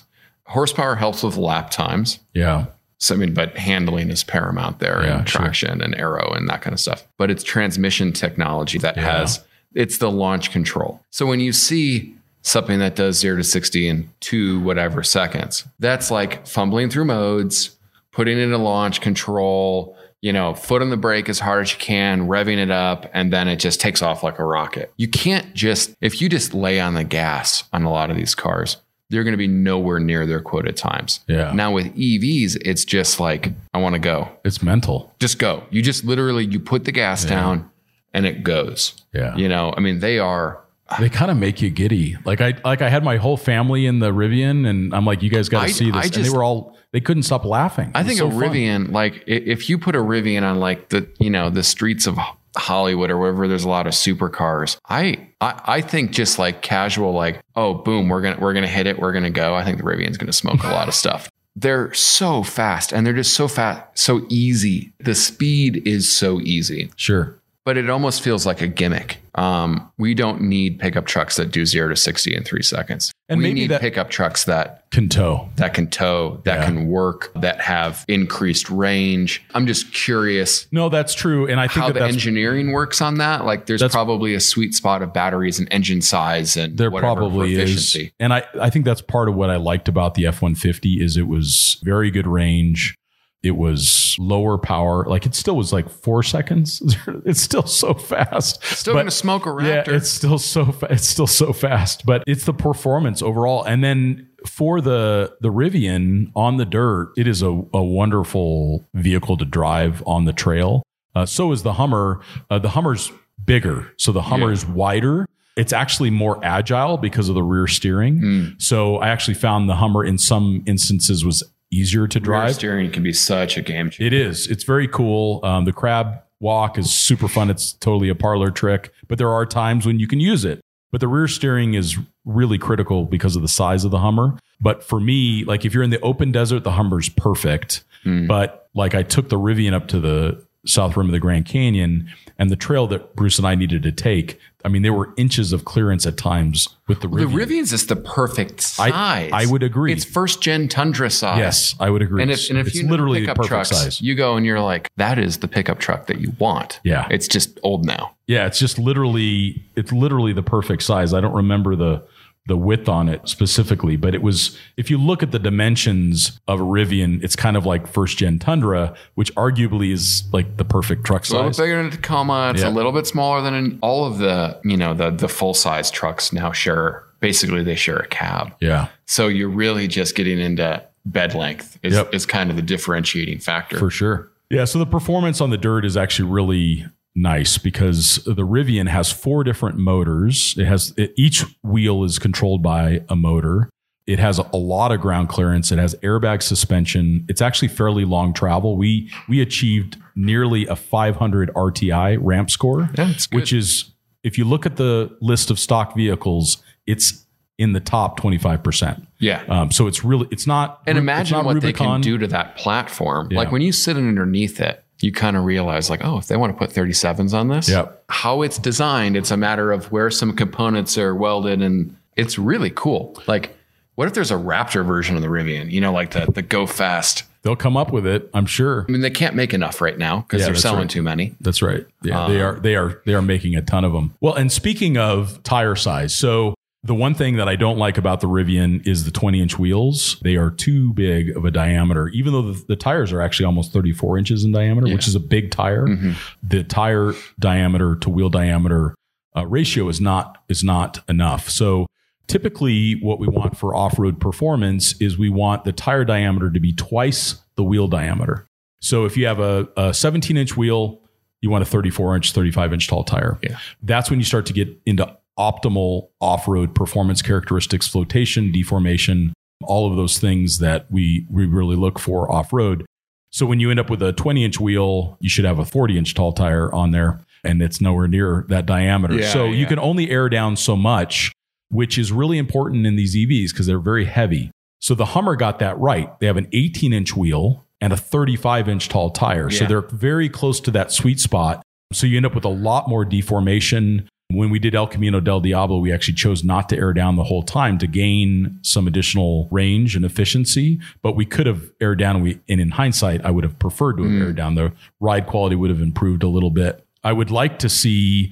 Horsepower helps with lap times. Yeah, So, I mean, but handling is paramount there Yeah, and sure. traction and aero and that kind of stuff. But it's transmission technology that Yeah. has, it's the launch control. So when you see something that does zero to 60 in two, whatever seconds, that's like fumbling through modes, putting in launch control, you know, foot on the brake as hard as you can, revving it up, and then it just takes off like a rocket. You can't just, if you just lay on the gas on a lot of these cars, they're going to be nowhere near their quoted times. Yeah. Now with EVs, it's just like, I want to go. it's mental. Just go. You just literally you put the gas down and it goes. Yeah, You know, I mean, they are they kind of make you giddy. Like I like I had my whole family in the Rivian, and I'm like, you guys got to see this. I and they were all they couldn't stop laughing. I It think so a fun. Rivian, like if you put a Rivian on like the, you know, the streets of Hollywood or wherever there's a lot of supercars, I, I I think just like casual, like, oh boom, we're gonna we're gonna hit it, we're gonna go. I think the Rivian's gonna smoke a lot of (laughs) stuff. They're so fast and they're just so fast, so easy. The speed is so easy. Sure. but it almost feels like a gimmick. Um, we don't need pickup trucks that do zero to sixty in three seconds. And we maybe need pickup trucks that Can tow. that can tow, that Yeah. can work, that have increased range. I'm just curious No, that's true, and I think how that the engineering works on that. Like, there's probably a sweet spot of batteries and engine size and there whatever probably for is and I, I think that's part of what i liked about the f-150 is it was very good range it was lower power. Like it still was like four seconds. (laughs) It's still so fast. Still But- to smoke a Raptor. yeah it's still so fa- it's still so fast. But it's the performance overall. And then for the the rivian on the dirt it is a, a wonderful vehicle to drive on the trail. Uh, so is the hummer. Uh, the hummer's bigger. So the hummer Yeah. is wider. It's actually more agile because of the rear steering. Mm. so i actually found the hummer in some instances was easier to drive. Rear steering can be such a game changer. it is. It's very cool. Um, the crab walk is super fun. It's totally a parlor trick, but there are times when you can use it. But the rear steering is really critical because of the size of the Hummer. But for me, like if you're in the open desert, the Hummer's perfect. But like I took the Rivian up to the south rim of the Grand Canyon and the trail that Bruce and I needed to take. I mean, there were inches of clearance at times with the The Rivian. Rivian's is the perfect size. I would agree. It's first gen Tundra size. yes, I would agree. And if, and if it's you literally the pickup perfect trucks, size. you go and you're like, that is the pickup truck that you want. Yeah. It's just old now. Yeah, it's just literally it's literally the perfect size. I don't remember the the width on it specifically, but it was if you look at the dimensions of a Rivian, it's kind of like first gen Tundra, which arguably is like the perfect truck It's a little bit bigger than a Tacoma. It's Yeah. a little bit smaller than an, all of the, you know, the the full size trucks now share. Basically, they share a cab. Yeah, So you're really just getting into bed length is, Yep. is kind of the differentiating factor. for sure. Yeah, so the performance on the dirt is actually really nice because the Rivian has four different motors. It has it, each wheel is controlled by a motor. It has a lot of ground clearance. It has airbag suspension. It's actually fairly long travel. We we achieved nearly a 500 RTI ramp score, Yeah, good. which is if you look at the list of stock vehicles, it's in the top 25%. yeah. Um, so it's really it's not and imagine not what they can do to that platform. Yeah. Like when you sit underneath it, you kind of realize, like, oh, if they want to put 37s on this, Yep. how it's designed, it's a matter of where some components are welded, and it's really cool. Like, what if there's a Raptor version of the Rivian? You know, like the the Go Fast. They'll come up with it, I'm sure. I mean, they can't make enough right now because Yeah, they're selling right. too many. That's right. Yeah, they Um, are. They are. They are making a ton of them. Well, and speaking of tire size, so the one thing that I don't like about the Rivian is the 20 inch wheels. They are too big of a diameter, even though the, the tires are actually almost 34 inches in diameter, which is a big tire. Mm-hmm. The tire diameter to wheel diameter uh, ratio is not is not enough. So typically, what we want for off road performance is we want the tire diameter to be twice the wheel diameter. So if you have a, a 17 inch wheel, you want a 34 inch, 35 inch tall tire. Yeah. That's when you start to get into optimal off road performance characteristics, flotation, deformation, all of those things that we, we really look for off road. So when you end up with a 20 inch wheel, you should have a 40 inch tall tire on there, and it's nowhere near that diameter. Yeah, so you can only air down so much, which is really important in these EVs because they're very heavy. So the Hummer got that right. They have an 18 inch wheel and a 35 inch tall tire. So they're very close to that sweet spot. So you end up with a lot more deformation. When we did El Camino del Diablo, we actually chose not to air down the whole time to gain some additional range and efficiency. But we could have aired down. And, we, and in hindsight, I would have preferred to have aired mm. down. The ride quality would have improved a little bit. I would like to see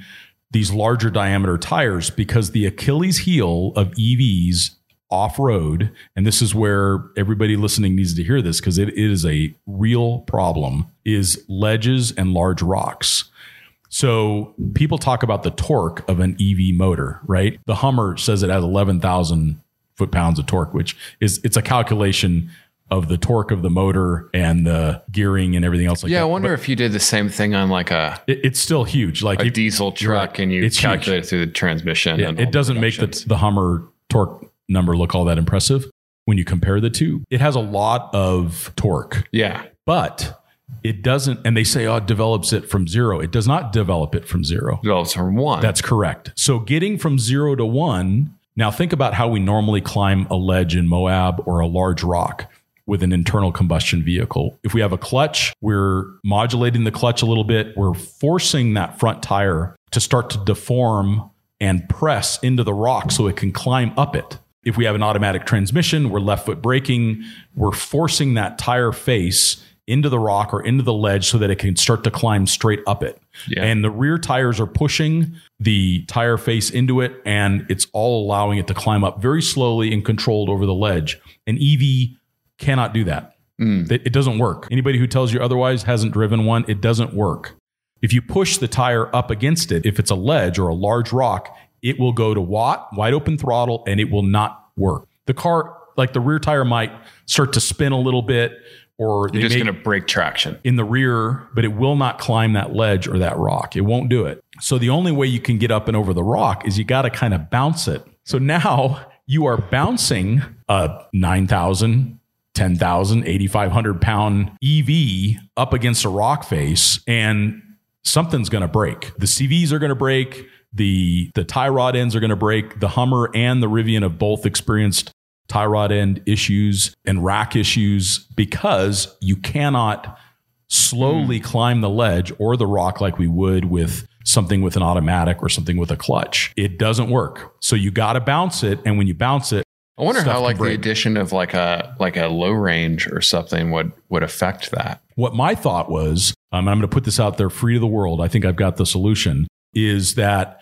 these larger diameter tires because the Achilles heel of EVs off road, and this is where everybody listening needs to hear this because it, it is a real problem, is ledges and large rocks. So people talk about the torque of an EV motor, right? The Hummer says it has 11,000 foot pounds of torque, which is it's a calculation of the torque of the motor and the gearing and everything else like Yeah, that. I wonder if you did the same thing on like a, It, it's still huge. Like a if- diesel truck and you It's huge. calculate it through the transmission. Yeah, and it doesn't make the, the Hummer torque number look all that impressive when you compare the two. It has a lot of torque, Yeah. but it doesn't. And they say, oh, it develops it from zero. It does not develop it from zero. Develops from one. That's correct. So getting from zero to one. Now think about how we normally climb a ledge in Moab or a large rock with an internal combustion vehicle. If we have a clutch, we're modulating the clutch a little bit. We're forcing that front tire to start to deform and press into the rock so it can climb up it. If we have an automatic transmission, we're left foot braking. We're forcing that tire face into the rock or into the ledge so that it can start to climb straight up it. Yeah. And the rear tires are pushing the tire face into it, and it's all allowing it to climb up very slowly and controlled over the ledge. An EV cannot do that. Mm. It, it doesn't work. Anybody who tells you otherwise hasn't driven one. It doesn't work. If you push the tire up against it, if it's a ledge or a large rock, it will go to watt, wide open throttle, and it will not work. The car, like the rear tire, might start to spin a little bit, or You're just going to break traction. in the rear, but it will not climb that ledge or that rock. It won't do it. So the only way you can get up and over the rock is you got to kind of bounce it. So now you are bouncing a 9,000, 10,000, 8,500 pound EV up against a rock face and something's going to break. The CVs are going to break. The the tie rod ends are going to break. The Hummer and the Rivian have both experienced tie rod end issues and rack issues because you cannot slowly Hmm. climb the ledge or the rock like we would with something with an automatic or something with a clutch. It doesn't work. So you got to bounce it and when you bounce it I wonder how like the addition of like a like a low range or something would would affect that. What my thought was, um, and I'm going to put this out there free to the world. I think I've got the solution is that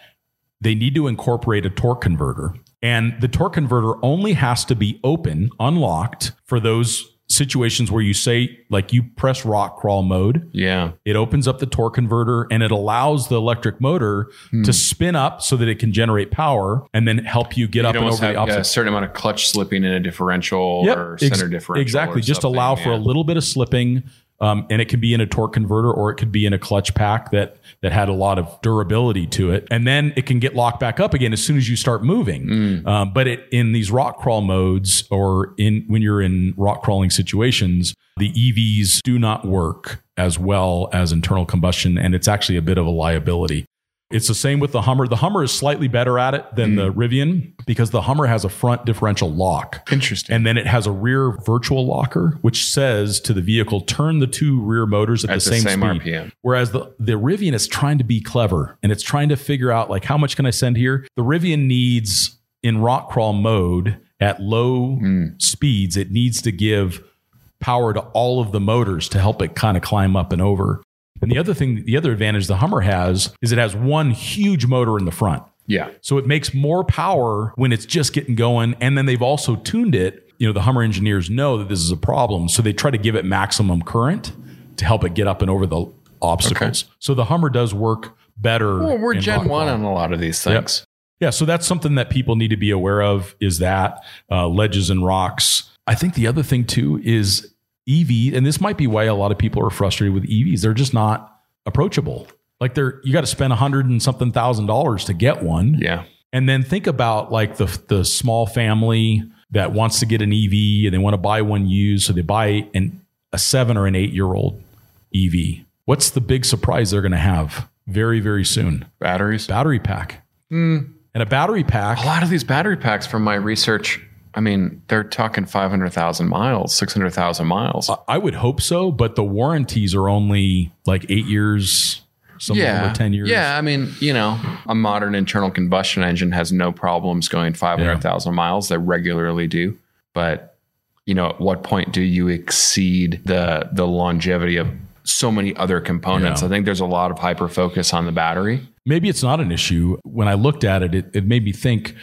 they need to incorporate a torque converter. And the torque converter only has to be open, unlocked for those situations where you say, like you press rock crawl mode, Yeah. it opens up the torque converter and it allows the electric motor Hmm. to spin up so that it can generate power and then help you get up You'd and almost over the have opposite a certain amount of clutch slipping in a differential or Ex- center differential. Exactly. or Just something, allow for yeah. a little bit of slipping. Um, and it could be in a torque converter or it could be in a clutch pack that that had a lot of durability to it. And then it can get locked back up again as soon as you start moving. Mm. Um, but it, in these rock crawl modes or in when you're in rock crawling situations, the EVs do not work as well as internal combustion, and it's actually a bit of a liability. It's the same with the Hummer. The Hummer is slightly better at it than the hmm. Rivian because the Hummer has a front differential lock. Interesting. And then it has a rear virtual locker, which says to the vehicle, turn the two rear motors at, At the the same, same speed. RPM. Whereas the, the Rivian is trying to be clever and it's trying to figure out like how much can I send here? The Rivian needs in rock crawl mode at low hmm. speeds, it needs to give power to all of the motors to help it kind of climb up and over. And the other thing, the other advantage the Hummer has is it has one huge motor in the front. yeah. So it makes more power when it's just getting going. And then they've also tuned it. You know, the Hummer engineers know that this is a problem. So they try to give it maximum current to help it get up and over the obstacles. So the Hummer does work better. Well, we're Gen one on a lot of these things. Yeah. So that's something that people need to be aware of is that uh, ledges and rocks. I think the other thing too is EV, and this might be why a lot of people are frustrated with EVs. They're just not approachable. Like they're, you got to spend a hundred and something thousand dollars to get one. Yeah. And then think about like the the small family that wants to get an EV and they want to buy one used, so they buy an a seven or an eight year old EV. What's the big surprise they're going to have very very soon? Batteries. Battery pack. Hmm. And a battery pack. A lot of these battery packs from my research, I mean, they're talking 500,000 miles, 600,000 miles. I would hope so, but the warranties are only like eight years. Some of them are ten years. Yeah, I mean, you know, a modern internal combustion engine has no problems going 500,000 miles. They regularly do. But, you know, at what point do you exceed the the longevity of so many other components? Yeah. I think there's a lot of hyper focus on the battery. maybe it's not an issue. When I looked at it, it, it made me think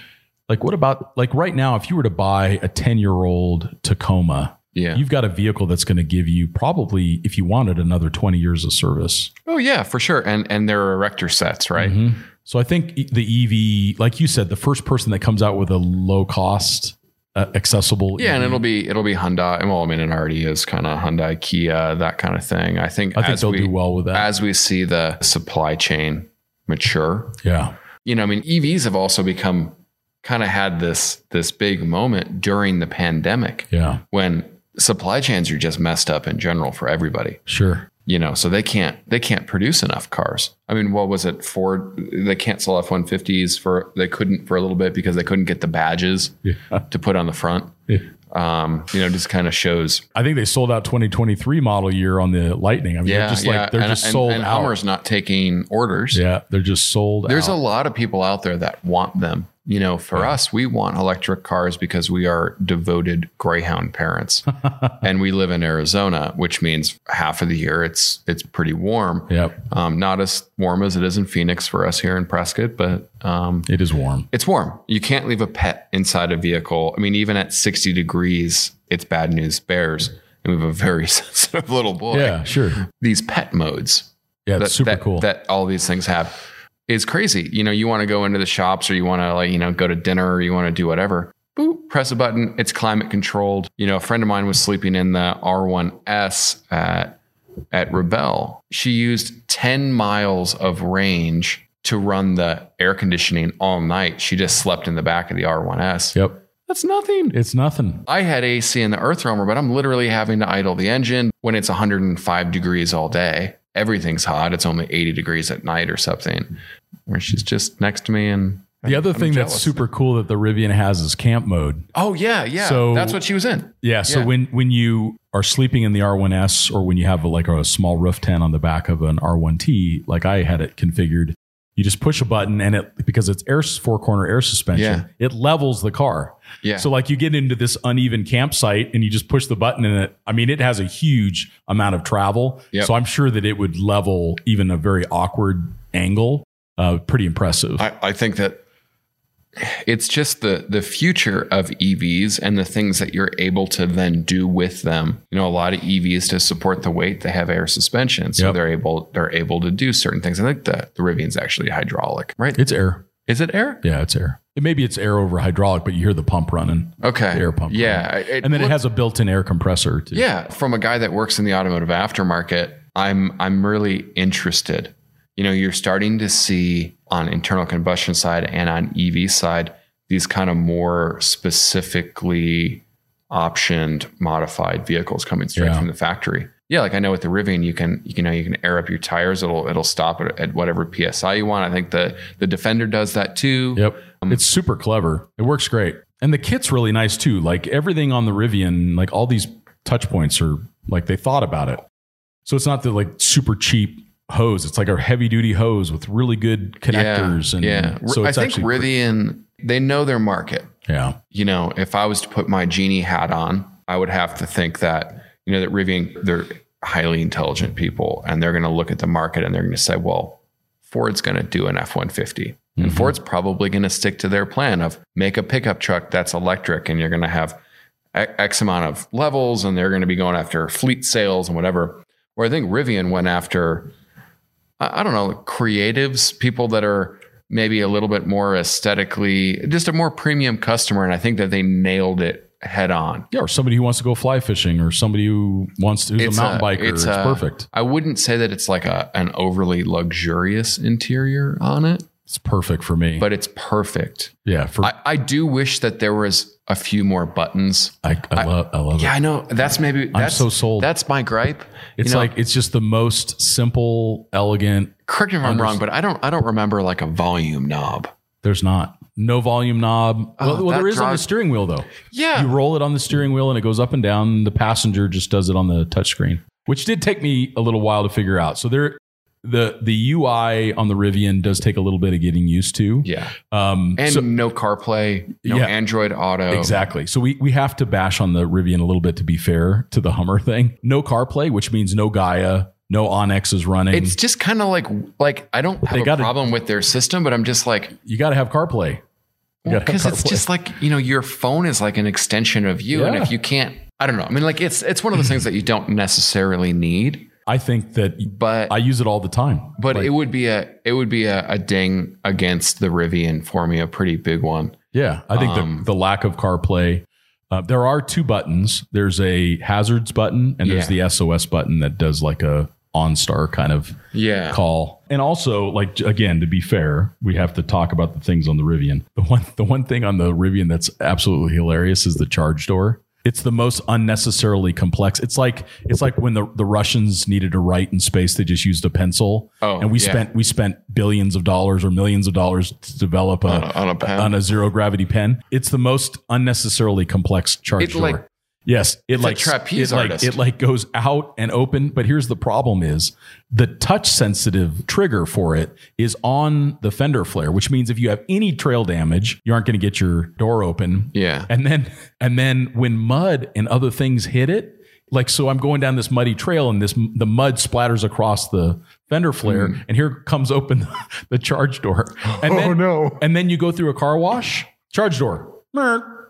like, what about like right now, if you were to buy a 10 year old Tacoma, Yeah. you've got a vehicle that's going to give you probably, if you wanted, another 20 years of service. Oh yeah, for sure. And and there are erector sets, right? Mm-hmm. So I think the EV, like you said, the first person that comes out with a low cost, uh, accessible. Yeah, and it'll be it'll be Hyundai. Well, I mean, it already is kind of Hyundai, Kia, that kind of thing. I think I think they'll we, do well with that. as we see the supply chain mature. yeah. You know, I mean, EVs have also become kind of had this this big moment during the pandemic Yeah. when supply chains are just messed up in general for everybody. Sure. You know, so they can't they can't produce enough cars. I mean, what was it? Ford they can't sell F one fifties for they couldn't for a little bit because they couldn't get the badges Yeah. to put on the front. Yeah. Um, you know, just kind of shows I think they sold out 2023 model year on the Lightning. I mean, Yeah, they're just yeah. like, they're and, just and- sold and out. Hummer's not taking orders. Yeah. They're just sold There's out. a lot of people out there that want them. You know, for us, we want electric cars because we are devoted Greyhound parents, (laughs) and we live in Arizona, which means half of the year it's it's pretty warm. Yep. Um, not as warm as it is in Phoenix for us here in Prescott, but um, It is warm. it's warm. You can't leave a pet inside a vehicle. I mean, even at 60 degrees, it's bad news bears. And we have a very (laughs) sensitive little boy. Yeah, sure. These pet modes Yeah, that, super that, cool. that all these things have is crazy. You know, you want to go into the shops or you want to like, you know, go to dinner or you want to do whatever. Boop, press a button. It's climate controlled. You know, a friend of mine was sleeping in the R1S at at Rebelle. She used 10 miles of range to run the air conditioning all night. She just slept in the back of the R1S. yep. That's nothing. It's nothing. I had AC in the EarthRoamer, but I'm literally having to idle the engine when it's 105 degrees all day. Everything's hot. It's only 80 degrees at night or something. Where she's just next to me and The other I'm thing that's super cool that the Rivian has is camp mode. Oh yeah, yeah. So- that's what she was in. Yeah. So Yeah. when when you are sleeping in the R1S or when you have like a small roof tent on the back of an R1T, like I had it configured, you just push a button and it because it's air four corner air suspension, yeah. it levels the car. Yeah. So like you get into this uneven campsite and you just push the button and it I mean it has a huge amount of travel. Yep. So I'm sure that it would level even a very awkward angle. Uh, pretty impressive. I, I think that it's just the the future of EVs and the things that you're able to then do with them. You know, a lot of EVs to support the weight, they have air suspension, so Yep. they're able they're able to do certain things. I think the the Rivian's actually hydraulic, right? it's air. Is it air? Yeah, it's air. It maybe it's air over hydraulic, but you hear the pump running. Okay, The air pump. Yeah, running. and then it has a built-in air compressor too. Yeah, from a guy that works in the automotive aftermarket, I'm I'm really interested. You know, you're starting to see on internal combustion side and on EV side these kind of more specifically optioned modified vehicles coming straight Yeah. from the factory. Yeah, like I know with the Rivian, you can you know you can air up your tires. It'll it'll stop at, at whatever psi you want. I think the the Defender does that too. Yep. Um, it's super clever. It works great. And the kit's really nice too. Like everything on the Rivian, like all these touch points are like they thought about it. So it's not the like super cheap hose. It's like a heavy duty hose with really good connectors. and yeah. so I think Rivian they know their market. yeah. you know, if I was to put my genie hat on, I would have to think that, you know, that Rivian, they're highly intelligent people and they're going to look at the market and they're going to say, well, Ford's going to do an F 150. And mm-hmm. Ford's probably going to stick to their plan of make a pickup truck that's electric and you're going to have X amount of levels and they're going to be going after fleet sales and whatever. Where I think Rivian went after, I don't know, creatives, people that are maybe a little bit more aesthetically, just a more premium customer. And I think that they nailed it head on. Yeah, or somebody who wants to go fly fishing, or somebody who wants to, who's a mountain biker. It's, a- perfect. I wouldn't say that it's like a an overly luxurious interior on it, It's perfect for me. but it's perfect. yeah, for I, I do wish that there was a few more buttons. I, I, love I love Yeah, it. I know. That's maybe that's so sold. That's my gripe. It's You know, like it's just the most simple, elegant. correct me if I'm wrong, but I don't I don't remember like a volume knob. There's not no volume knob. Oh, well, well there is on the steering wheel though. Yeah. You roll it on the steering wheel and it goes up and down. The passenger just does it on the touchscreen, which did take me a little while to figure out. So there, the the UI on the Rivian does take a little bit of getting used to. yeah. Um, And so- no CarPlay, no Yeah. Android Auto. Exactly. So we we have to bash on the Rivian a little bit to be fair to the Hummer thing. No CarPlay, which means no Gaia, no onX is running. It's just kind of like like I don't have They a gotta- problem with their system, but I'm just like you got to have CarPlay. Because it's just like you know your phone is like an extension of you, and if you can't, I don't know. I mean, like it's it's one of those things that you don't necessarily need, I think that but I use it all the time. but Like, it would be a it would be a, a ding against the Rivian for me, a pretty big one. yeah, I think um, the the lack of CarPlay. Uh, there are two buttons. There's a hazards button and there's Yeah. the SOS button that does like a OnStar kind of Yeah, call. And also, like again, to be fair, we have to talk about the things on the Rivian. The one the one thing on the Rivian that's absolutely hilarious is the charge door. It's the most unnecessarily complex. It's like it's like when the, the Russians needed to write in space, they just used a pencil. Oh, and we yeah. spent we spent billions of dollars or millions of dollars to develop a On a- on a on a zero gravity pen. It's the most unnecessarily complex charge It's like- Yes, it like trapeze it like. It like goes out and open. But here's the problem: is the touch sensitive trigger for it is on the fender flare, which means if you have any trail damage, you aren't going to get your door open. Yeah. and then and then when mud and other things hit it. Like so, I'm going down this muddy trail, and this the mud splatters across the fender flare, Mm. and here comes open (laughs) the charge door. And (laughs) Oh, then, no. And then you go through a car wash, charge door,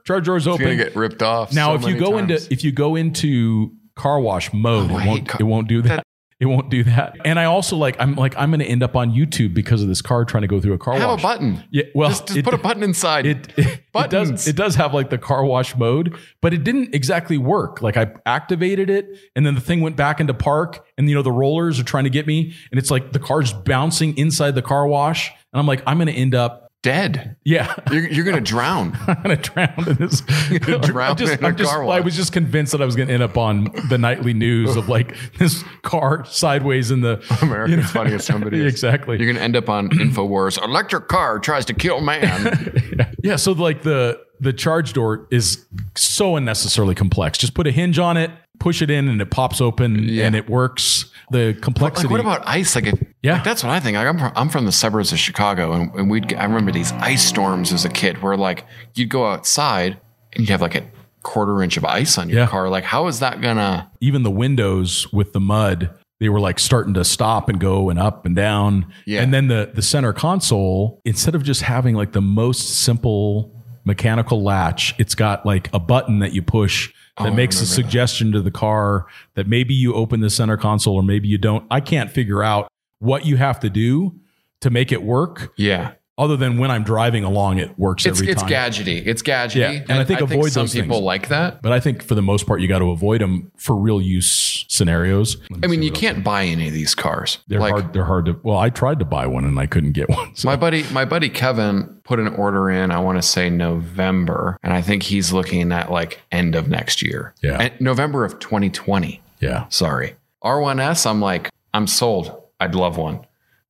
Charge door's it's open. gonna get ripped off. Now, so if you go times. into if you go into car wash mode, Oh, it won't car- it won't do that. that- It won't do that. And I also like I'm like I'm going to end up on YouTube because of this car trying to go through a car have wash. a button, Yeah, well, just, just it- put a button inside. It, it, (laughs) it does it does have like the car wash mode, but it didn't exactly work. Like I activated it and then the thing went back into park and you know the rollers are trying to get me and it's like the car's bouncing inside the car wash and I'm like I'm going to end up dead. Yeah. You're, you're going (laughs) to drown. I'm gonna drown in this. drown I'm just, in a I'm just- car I was just convinced that I was going to end up on the nightly news of like this car sideways in the (laughs) America's funniest home videos. exactly. You're going to end up on Infowars. Electric car tries to kill man. (laughs) yeah. So like the the charge door is so unnecessarily complex. Just put a hinge on it, push it in, and it pops open Yeah. and it works. The complexity. Like, what about ice? Like, if, Yeah. like, that's what I think. Like, I'm from, I'm from the suburbs of Chicago, and, and we'd. I remember these ice storms as a kid, where like you'd go outside and you'd have like a quarter inch of ice on your Yeah. car. Like, how is that gonna? even the windows with the mud? They were like starting to stop and go and up and down. Yeah. And then the the center console, instead of just having like the most simple mechanical latch, it's got like a button that you push Oh, that makes a suggestion to the car that maybe you open the center console or maybe you don't. I can't figure out what you have to do to make it work. Yeah, other than when I'm driving along, it works it's every it's time. It's gadgety. It's gadgety. Yeah, and I think avoid some those people things. like that. but I think for the most part, you got to avoid them for real use scenarios. I mean, you can't buy any of these cars. They're like hard. They're hard to. Well, I tried to buy one and I couldn't get one. (laughs) So. my buddy, my buddy Kevin put an order in. I want to say November, and I think he's looking at like end of next year. Yeah. And November of 2020. yeah, Sorry. R1S, I'm like, I'm sold. I'd love one.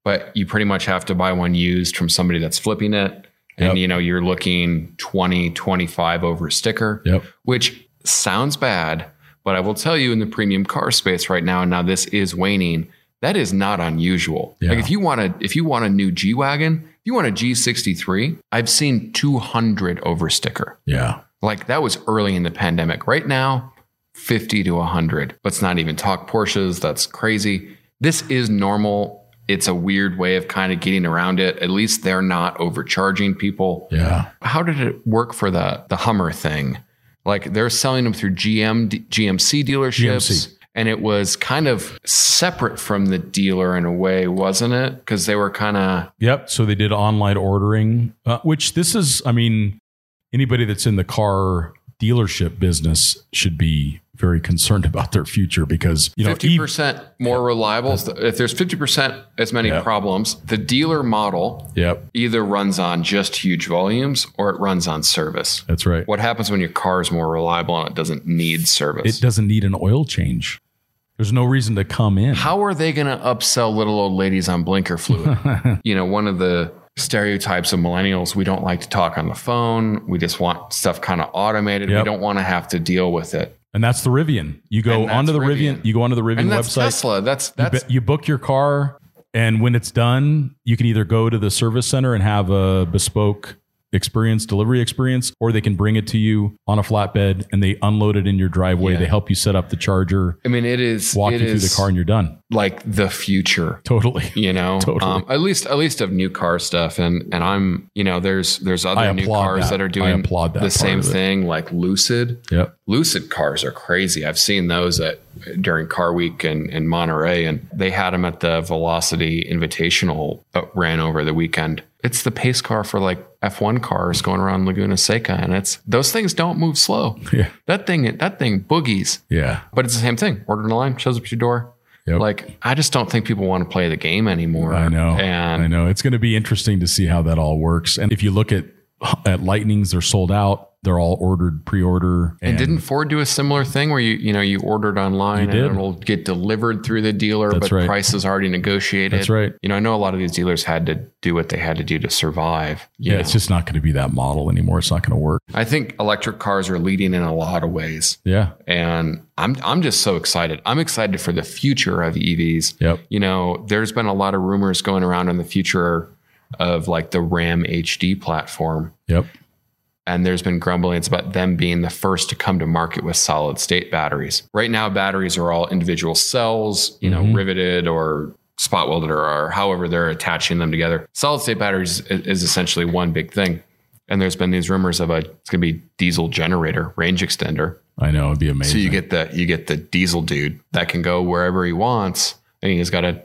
But you pretty much have to buy one used from somebody that's flipping it. And Yep. you know, you're looking 20, 25 over a sticker, Yep. which sounds bad, but I will tell you in the premium car space right now, and now this is waning, that is not unusual. Yeah. Like if you want a if you want a new G Wagon, if you want a G63, I've seen 200 over sticker. yeah, Like that was early in the pandemic. Right now, 50 to 100. Let's not even talk Porsches. That's crazy. This is normal. It's a weird way of kind of getting around it. At least they're not overcharging people. yeah. How did it work for the the Hummer thing? Like they're selling them through GM GMC dealerships. GMC. And it was kind of separate from the dealer in a way, wasn't it? Because they were kind of Yep. So they did online ordering, uh, which this is. I mean, anybody that's in the car dealership business should be very concerned about their future because you know fifty ev- percent more reliable. If there's fifty percent as many problems, the dealer model Yep, either runs on just huge volumes or it runs on service. that's right. What happens when your car is more reliable and it doesn't need service? It doesn't need an oil change. There's no reason to come in. How are they going to upsell little old ladies on blinker fluid? (laughs) you know, one of the stereotypes of millennials, we don't like to talk on the phone. We just want stuff kind of automated. We don't want to have to deal with it. And that's the Rivian. You go onto the Rivian. Rivian. You go onto the Rivian And that's website. Tesla. That's You, that's be- you book your car, and when it's done, you can either go to the service center and have a bespoke experience, delivery experience, or they can bring it to you on a flatbed and they unload it in your driveway. Yeah. They help you set up the charger, I mean, it is walk it you through the car, and you're done. like the future. Totally. (laughs) you know (laughs) Totally. um, at least at least of new car stuff and and i'm you know there's there's other new cars that. that. are doing the same thing like lucid Yep. lucid cars are crazy i've seen those at during car week in, in monterey and they had them at the velocity invitational that ran over the weekend it's the pace car for like f1 cars going around laguna seca and it's those things don't move slow Yeah. that thing that thing boogies Yeah. but it's the same thing order in line shows up at your door Yep. like I just don't think people want to play the game anymore. I know. And I know. It's going to be interesting to see how that all works. And if you look at at Lightnings, they're sold out. They're all ordered pre-order. And didn't Ford do a similar thing where you you know you ordered online did. and it'll get delivered through the dealer, That's but right. price is already negotiated. That's right. You know, I know a lot of these dealers had to do what they had to do to survive. Yeah, know. it's just not going to be that model anymore. It's not going to work. I think electric cars are leading in a lot of ways, Yeah. and I'm I'm just so excited. I'm excited for the future of EVs. Yep. You know, there's been a lot of rumors going around on the future of like the Ram HD platform. Yep. And there's been grumblings about them being the first to come to market with solid state batteries. Right now, batteries are all individual cells, you know, mm-hmm. riveted or spot welded or, or however they're attaching them together. Solid state batteries is, is essentially one big thing. And there's been these rumors of a it's going to be diesel generator, range extender. I know. It'd be amazing. So you get the you get the diesel dude that can go wherever he wants, and he's got a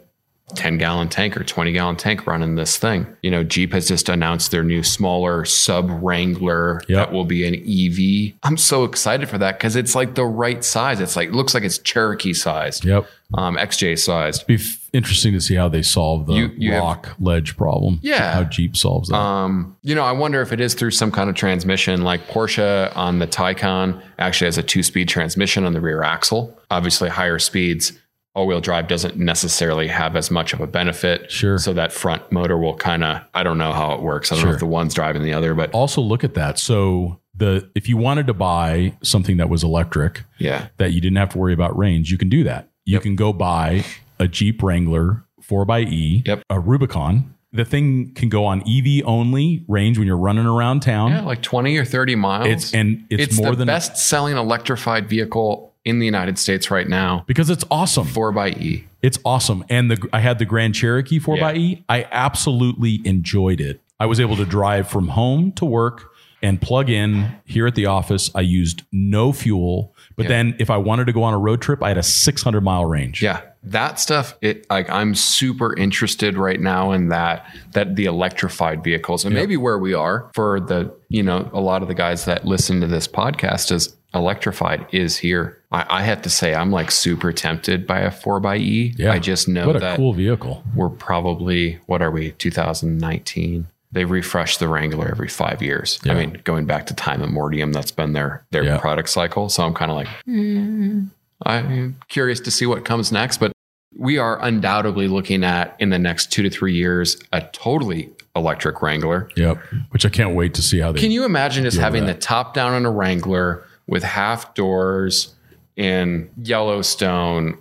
10 gallon tank or 20 gallon tank running this thing. You know, Jeep has just announced their new smaller sub Wrangler Yep. that will be an EV. I'm so excited for that because it's like the right size. It's like, looks like it's Cherokee sized, Yep. um, XJ sized. Be f- interesting to see how they solve the You- you have- lock ledge problem. Yeah. How Jeep solves that. Um, you know, I wonder if it is through some kind of transmission, like Porsche on the Taycan actually has a two-speed transmission on the rear axle. Obviously, higher speeds, all-wheel drive doesn't necessarily have as much of a benefit. Sure. So that front motor will kind of, I don't know how it works. I don't know if the one's driving the other, but also look at that. So the if you wanted to buy something that was electric yeah, that you didn't have to worry about range, you can do that. You can go buy a Jeep Wrangler 4xE, Yep. a Rubicon. The thing can go on EV only range when you're running around town. yeah, like 20 or 30 miles. It's and it's, it's more the than best-selling electrified vehicle in the United States right now. because it's awesome. 4xE. It's awesome. And the I had the Grand Cherokee 4xE. I absolutely enjoyed it. I was able to drive from home to work and plug in here at the office. I used no fuel. But then if I wanted to go on a road trip, I had a 600 mile range. Yeah, that stuff. It like I'm super interested right now in that that the electrified vehicles and maybe where we are for the you know a lot of the guys that listen to this podcast is electrified is here. I, I have to say I'm like super tempted by a four x E. Yeah. I just know What a that cool vehicle. we're probably what are we 2019. They refresh the Wrangler every five years. I mean, going back to time immortium, that's been their their Yeah. product cycle. So I'm kind of like, hmm. I'm curious to see what comes next, but we are undoubtedly looking at in the next two to three years a totally electric Wrangler. Yep. Which I can't wait to see how they Can you imagine just having that. the top down on a Wrangler with half doors in Yellowstone,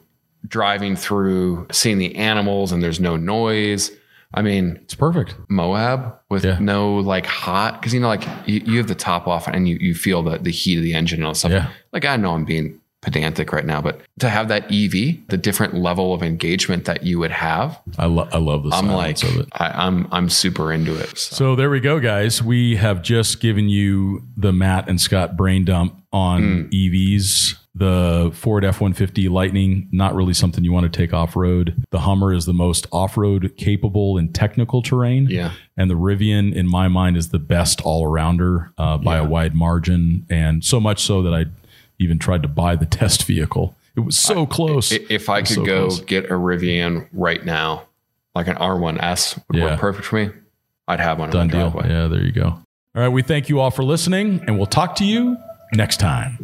driving through, seeing the animals, and there's no noise? I mean, It's perfect. Moab with Yeah. no like hot because you know like you, you have the top off and you you feel the the heat of the engine and all stuff. Yeah. Like I know I'm being pedantic right now, but to have that EV, the different level of engagement that you would have, I, lo- I love the I'm like silence of it. I, I'm I'm super into it. So. So there we go, guys. We have just given you the Matt and Scott brain dump on Hmm. EVs. The Ford F 150 Lightning, not really something you want to take off road. The Hummer is the most off road capable in technical terrain. Yeah. And the Rivian, in my mind, is the best all arounder uh, by a wide margin. And so much so that I even tried to buy the test vehicle. It was so close. If I could so go close. get a Rivian right now, like an R1S would Yeah. work perfect for me. I'd have one Done deal. Yeah, there you go. All right. We thank you all for listening, and we'll talk to you next time.